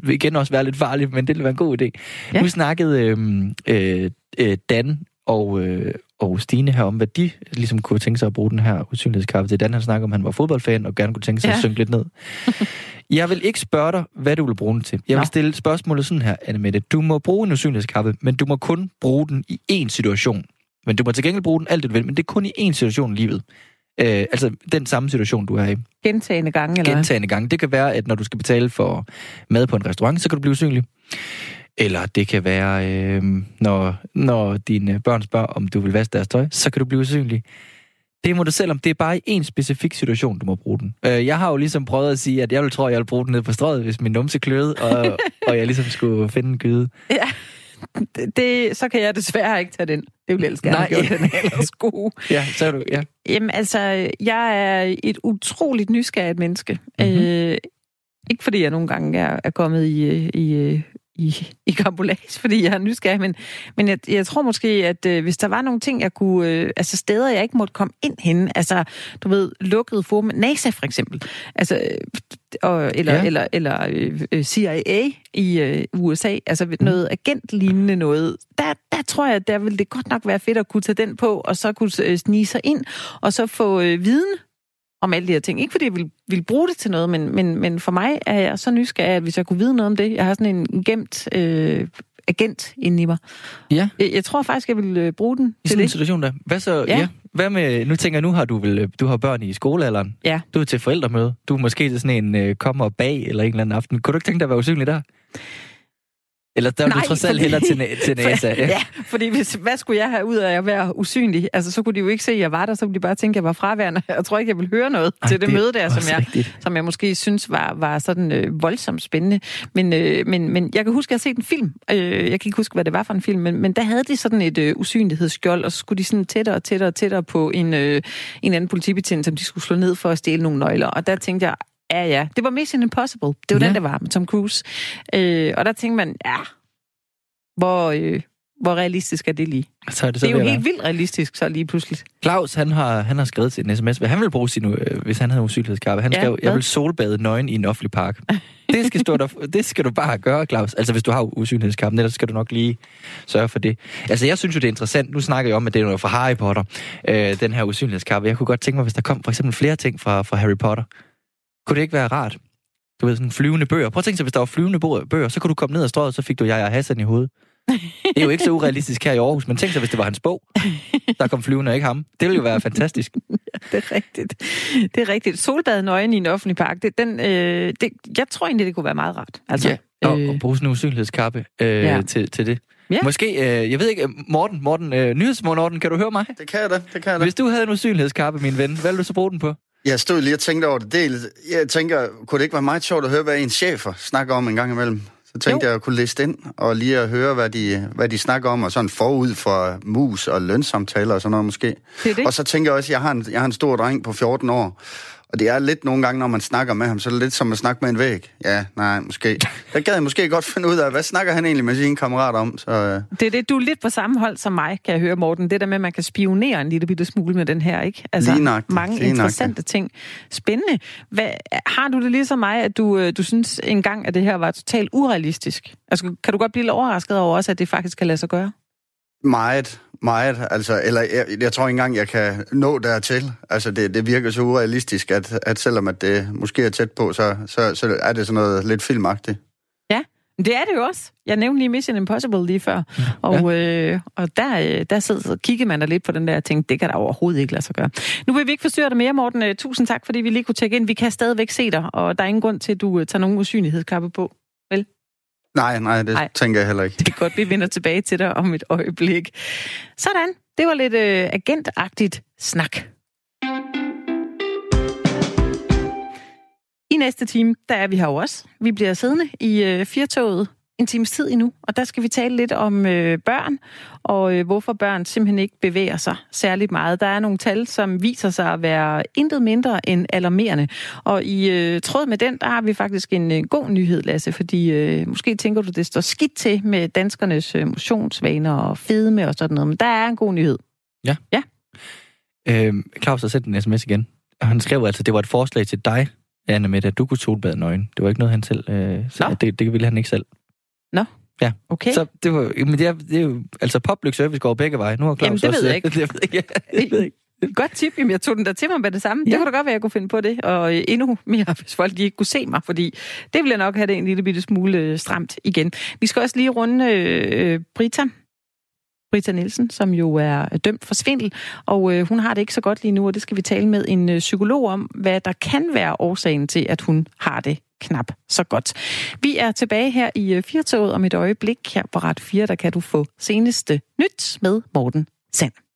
vil igen også være lidt farligt, men det ville være en god idé. Ja. Nu snakkede øh, øh, øh, Dan og, øh, og Stine her om, hvad de ligesom kunne tænke sig at bruge den her usynlighedskaffe til. Dan han snakkede om, at han var fodboldfan og gerne kunne tænke sig ja. At synke lidt ned. jeg vil ikke spørge dig, hvad du vil bruge den til. Jeg vil Nå. stille spørgsmålet sådan her, Anne Mette. Du må bruge en usynlighedskaffe, men du må kun bruge den i én situation. Men du må til gengæld bruge den alt det du vil, men det er kun i én situation i livet. Øh, altså den samme situation, du er i. Gentagende gange, eller? Gentagende gange. Det kan være, at når du skal betale for mad på en restaurant, så kan du blive usynlig. Eller det kan være, øh, når, når dine børn spørger, om du vil vaske deres tøj, så kan du blive usynlig. Det må du selv om. Det er bare i en specifik situation, du må bruge den. Øh, jeg har jo ligesom prøvet at sige, at jeg vil tro, at jeg vil bruge den ned på strøget, hvis min numse kløede, og, og jeg ligesom skulle finde en gyde. Ja, det, så kan jeg desværre ikke tage den. Det vil jeg ellers gerne Nej. have gjort, den er ellers god. Ja, så er du, ja. Jamen altså, jeg er et utroligt nysgerrigt menneske. Mhm. Mm-hmm. Øh, ikke fordi jeg nogle gange er, er kommet i, øh, i, øh, i, i kampolage, fordi jeg er nysgerrig, men, men jeg, jeg tror måske, at øh, hvis der var nogle ting, jeg kunne... Øh, altså steder, jeg ikke måtte komme ind hen, altså, du ved, lukkede forum, NASA for eksempel, altså, øh, og, eller, Ja. eller, eller øh, CIA i øh, USA, altså noget agentlignende noget, der, der tror jeg, der ville det godt nok være fedt at kunne tage den på, og så kunne øh, snige sig ind, og så få øh, viden om alle de her ting. Ikke fordi jeg vil, vil bruge det til noget, men, men, men for mig er jeg så nysgerrig, at hvis jeg kunne vide noget om det, jeg har sådan en gemt øh, agent inde i mig. Ja. Jeg, jeg tror faktisk, jeg vil øh, bruge den I til sådan en det. situation der. Hvad så? Ja. Ja. Hvad med, nu tænker jeg, nu har du vel, øh, du har børn i skolealderen. Ja. Du er til forældremøde. Du er måske til sådan en øh, kommer og bag eller en eller anden aften. Kunne du ikke tænke dig at være usynlig der? Eller der er du trods alt fordi- hellere til, til NASA. For, ja, fordi hvis, hvad skulle jeg have ud af at være usynlig? Altså, så kunne de jo ikke se, at jeg var der, så kunne de bare tænke, at jeg var fraværende. Jeg tror ikke, jeg ville høre noget Ej, til det, det møde der, som jeg, rigtigt. som jeg måske synes var, var sådan øh, voldsomt spændende. Men, øh, men, men jeg kan huske, at jeg har set en film. Øh, jeg kan ikke huske, hvad det var for en film, men, men der havde de sådan et øh, usynlighedsskjold, og så skulle de sådan tættere og tættere og tættere på en, øh, en anden politibetjent, som de skulle slå ned for at stjæle nogle nøgler. Og der tænkte jeg, ja ja, det var Mission Impossible. Det var Ja. den, der var med Tom Cruise. Øh, og der tænkte man, ja, hvor, øh, hvor realistisk er det lige? Så er det, Det så er jo helt være. vildt realistisk, så lige pludselig. Claus, han har, han har skrevet til en sms, hvad han vil bruge sin, øh, hvis han havde en usynlighedskappe. Han Ja, skrev, jeg vil solbade nøgen i en offentlig park. Det skal, stå der, det skal du bare gøre, Claus. Altså, hvis du har usynlighedskappen, ellers skal du nok lige sørge for det. Altså, jeg synes jo, det er interessant. Nu snakker jeg om, at det er noget fra Harry Potter, øh, den her usynlighedskappe. Jeg kunne godt tænke mig, hvis der kom for eksempel flere ting fra, fra Harry Potter. Kunne det ikke være rart? Du ved, sådan flyvende bøger. Prøv at tænke sig, hvis der var flyvende bøger, så kunne du komme ned ad strøget, så fik du jeg og Hassan i hovedet. Det er jo ikke så urealistisk her i Aarhus, men tænk sig, hvis det var hans bog, der kom flyvende og ikke ham. Det ville jo være fantastisk. Det er rigtigt. Det er rigtigt. Solbad nøgen i en offentlig park, det, den, øh, det, jeg tror egentlig, det kunne være meget rart. Altså, Ja, og, og bruge sådan en usynlighedskappe øh, Ja. ja. til, til det. Ja. Måske, øh, jeg ved ikke, øh, Morten, Morten øh, Nyhedsmorgen, kan du høre mig? Det kan jeg da, det kan jeg da. Hvis du havde en usynlighedskappe, min ven, hvad ville du så bruge den på? Jeg stod lige og tænkte over det. Del. Jeg tænker, kunne det ikke være meget sjovt at høre, hvad en chefer snakker om en gang imellem? Så tænkte Jo. jeg, at kunne læse ind og lige at høre, hvad de, hvad de snakker om, og sådan forud for mus og lønsamtaler og sådan noget måske. Det det. Og så tænker jeg også, at jeg har, en, jeg har en stor dreng på 14 år, og det er lidt nogle gange, når man snakker med ham, så er det lidt som at snakke med en væg. Ja, nej, måske. Der gad jeg måske godt finde ud af, hvad snakker han egentlig med sine kammerater om? Så, øh, Det er det, du er lidt på samme hold som mig, kan jeg høre, Morten. Det der med, at man kan spionere en lille bitte smule med den her, ikke? Altså, Lige nøjagtigt, mange lige nøjagtigt. interessante ting. Spændende. Hvad, har du det ligesom mig, at du, øh, du synes engang, at det her var totalt urealistisk? Altså, kan du godt blive lidt overrasket over også, at det faktisk kan lade sig gøre? Meget, meget. Altså, eller jeg, jeg tror ikke engang, jeg kan nå dertil. Altså, det, det virker så urealistisk, at, at selvom at det måske er tæt på, så, så, så er det sådan noget lidt filmagtigt. Ja, det er det jo også. Jeg nævnte lige Mission Impossible lige før, og, øh, og der, øh, der sidder, kigger man da lidt på den der og tænker, det kan der overhovedet ikke lade sig gøre. Nu vil vi ikke forstyrre dig mere, Morten. Øh, Tusind tak, fordi vi lige kunne tjekke ind. Vi kan stadigvæk se dig, og der er ingen grund til, at du øh, tager nogen usynlighedskappe på. Nej, nej, det Nej. tænker jeg heller ikke. Det er godt, vi vender tilbage til dig om et øjeblik. Sådan, det var lidt øh, agentagtigt snak. I næste time, der er vi her også. Vi bliver siddende i øh, firtoget en times tid endnu, og der skal vi tale lidt om øh, børn, og øh, hvorfor børn simpelthen ikke bevæger sig særligt meget. Der er nogle tal, som viser sig at være intet mindre end alarmerende. Og i øh, tråd med den, der har vi faktisk en øh, god nyhed, Lasse, fordi øh, måske tænker du, det står skidt til med danskernes øh, motionsvaner og fedme og sådan noget, men der er en god nyhed. Ja. Ja. Øh, Claus har sendt en sms igen. Og han skrev altså, det var et forslag til dig, Anne Mette, at du kunne solbade nøgen. Det var ikke noget, han selv... Øh, så det, det ville han ikke selv. Nå. Ja. Okay. Så det var, men det er, det er jo, altså public service går begge veje. Nu har Claus Jamen, det også, ved jeg ikke. det ved jeg, ved ikke. Godt tip. Jamen, jeg tog den der til mig med det samme. Ja. Det kunne da godt være, jeg kunne finde på det. Og øh, endnu mere, hvis folk de ikke kunne se mig, fordi det ville jeg nok have det en lille bitte smule øh, stramt igen. Vi skal også lige runde øh, Brita. Brita Nielsen, som jo er dømt for svindel, og øh, hun har det ikke så godt lige nu, og det skal vi tale med en øh, psykolog om, hvad der kan være årsagen til, at hun har det knap så godt. Vi er tilbage her i øh, Firtoget om et øjeblik. Her på Ret 4, der kan du få seneste nyt med Morten Sand.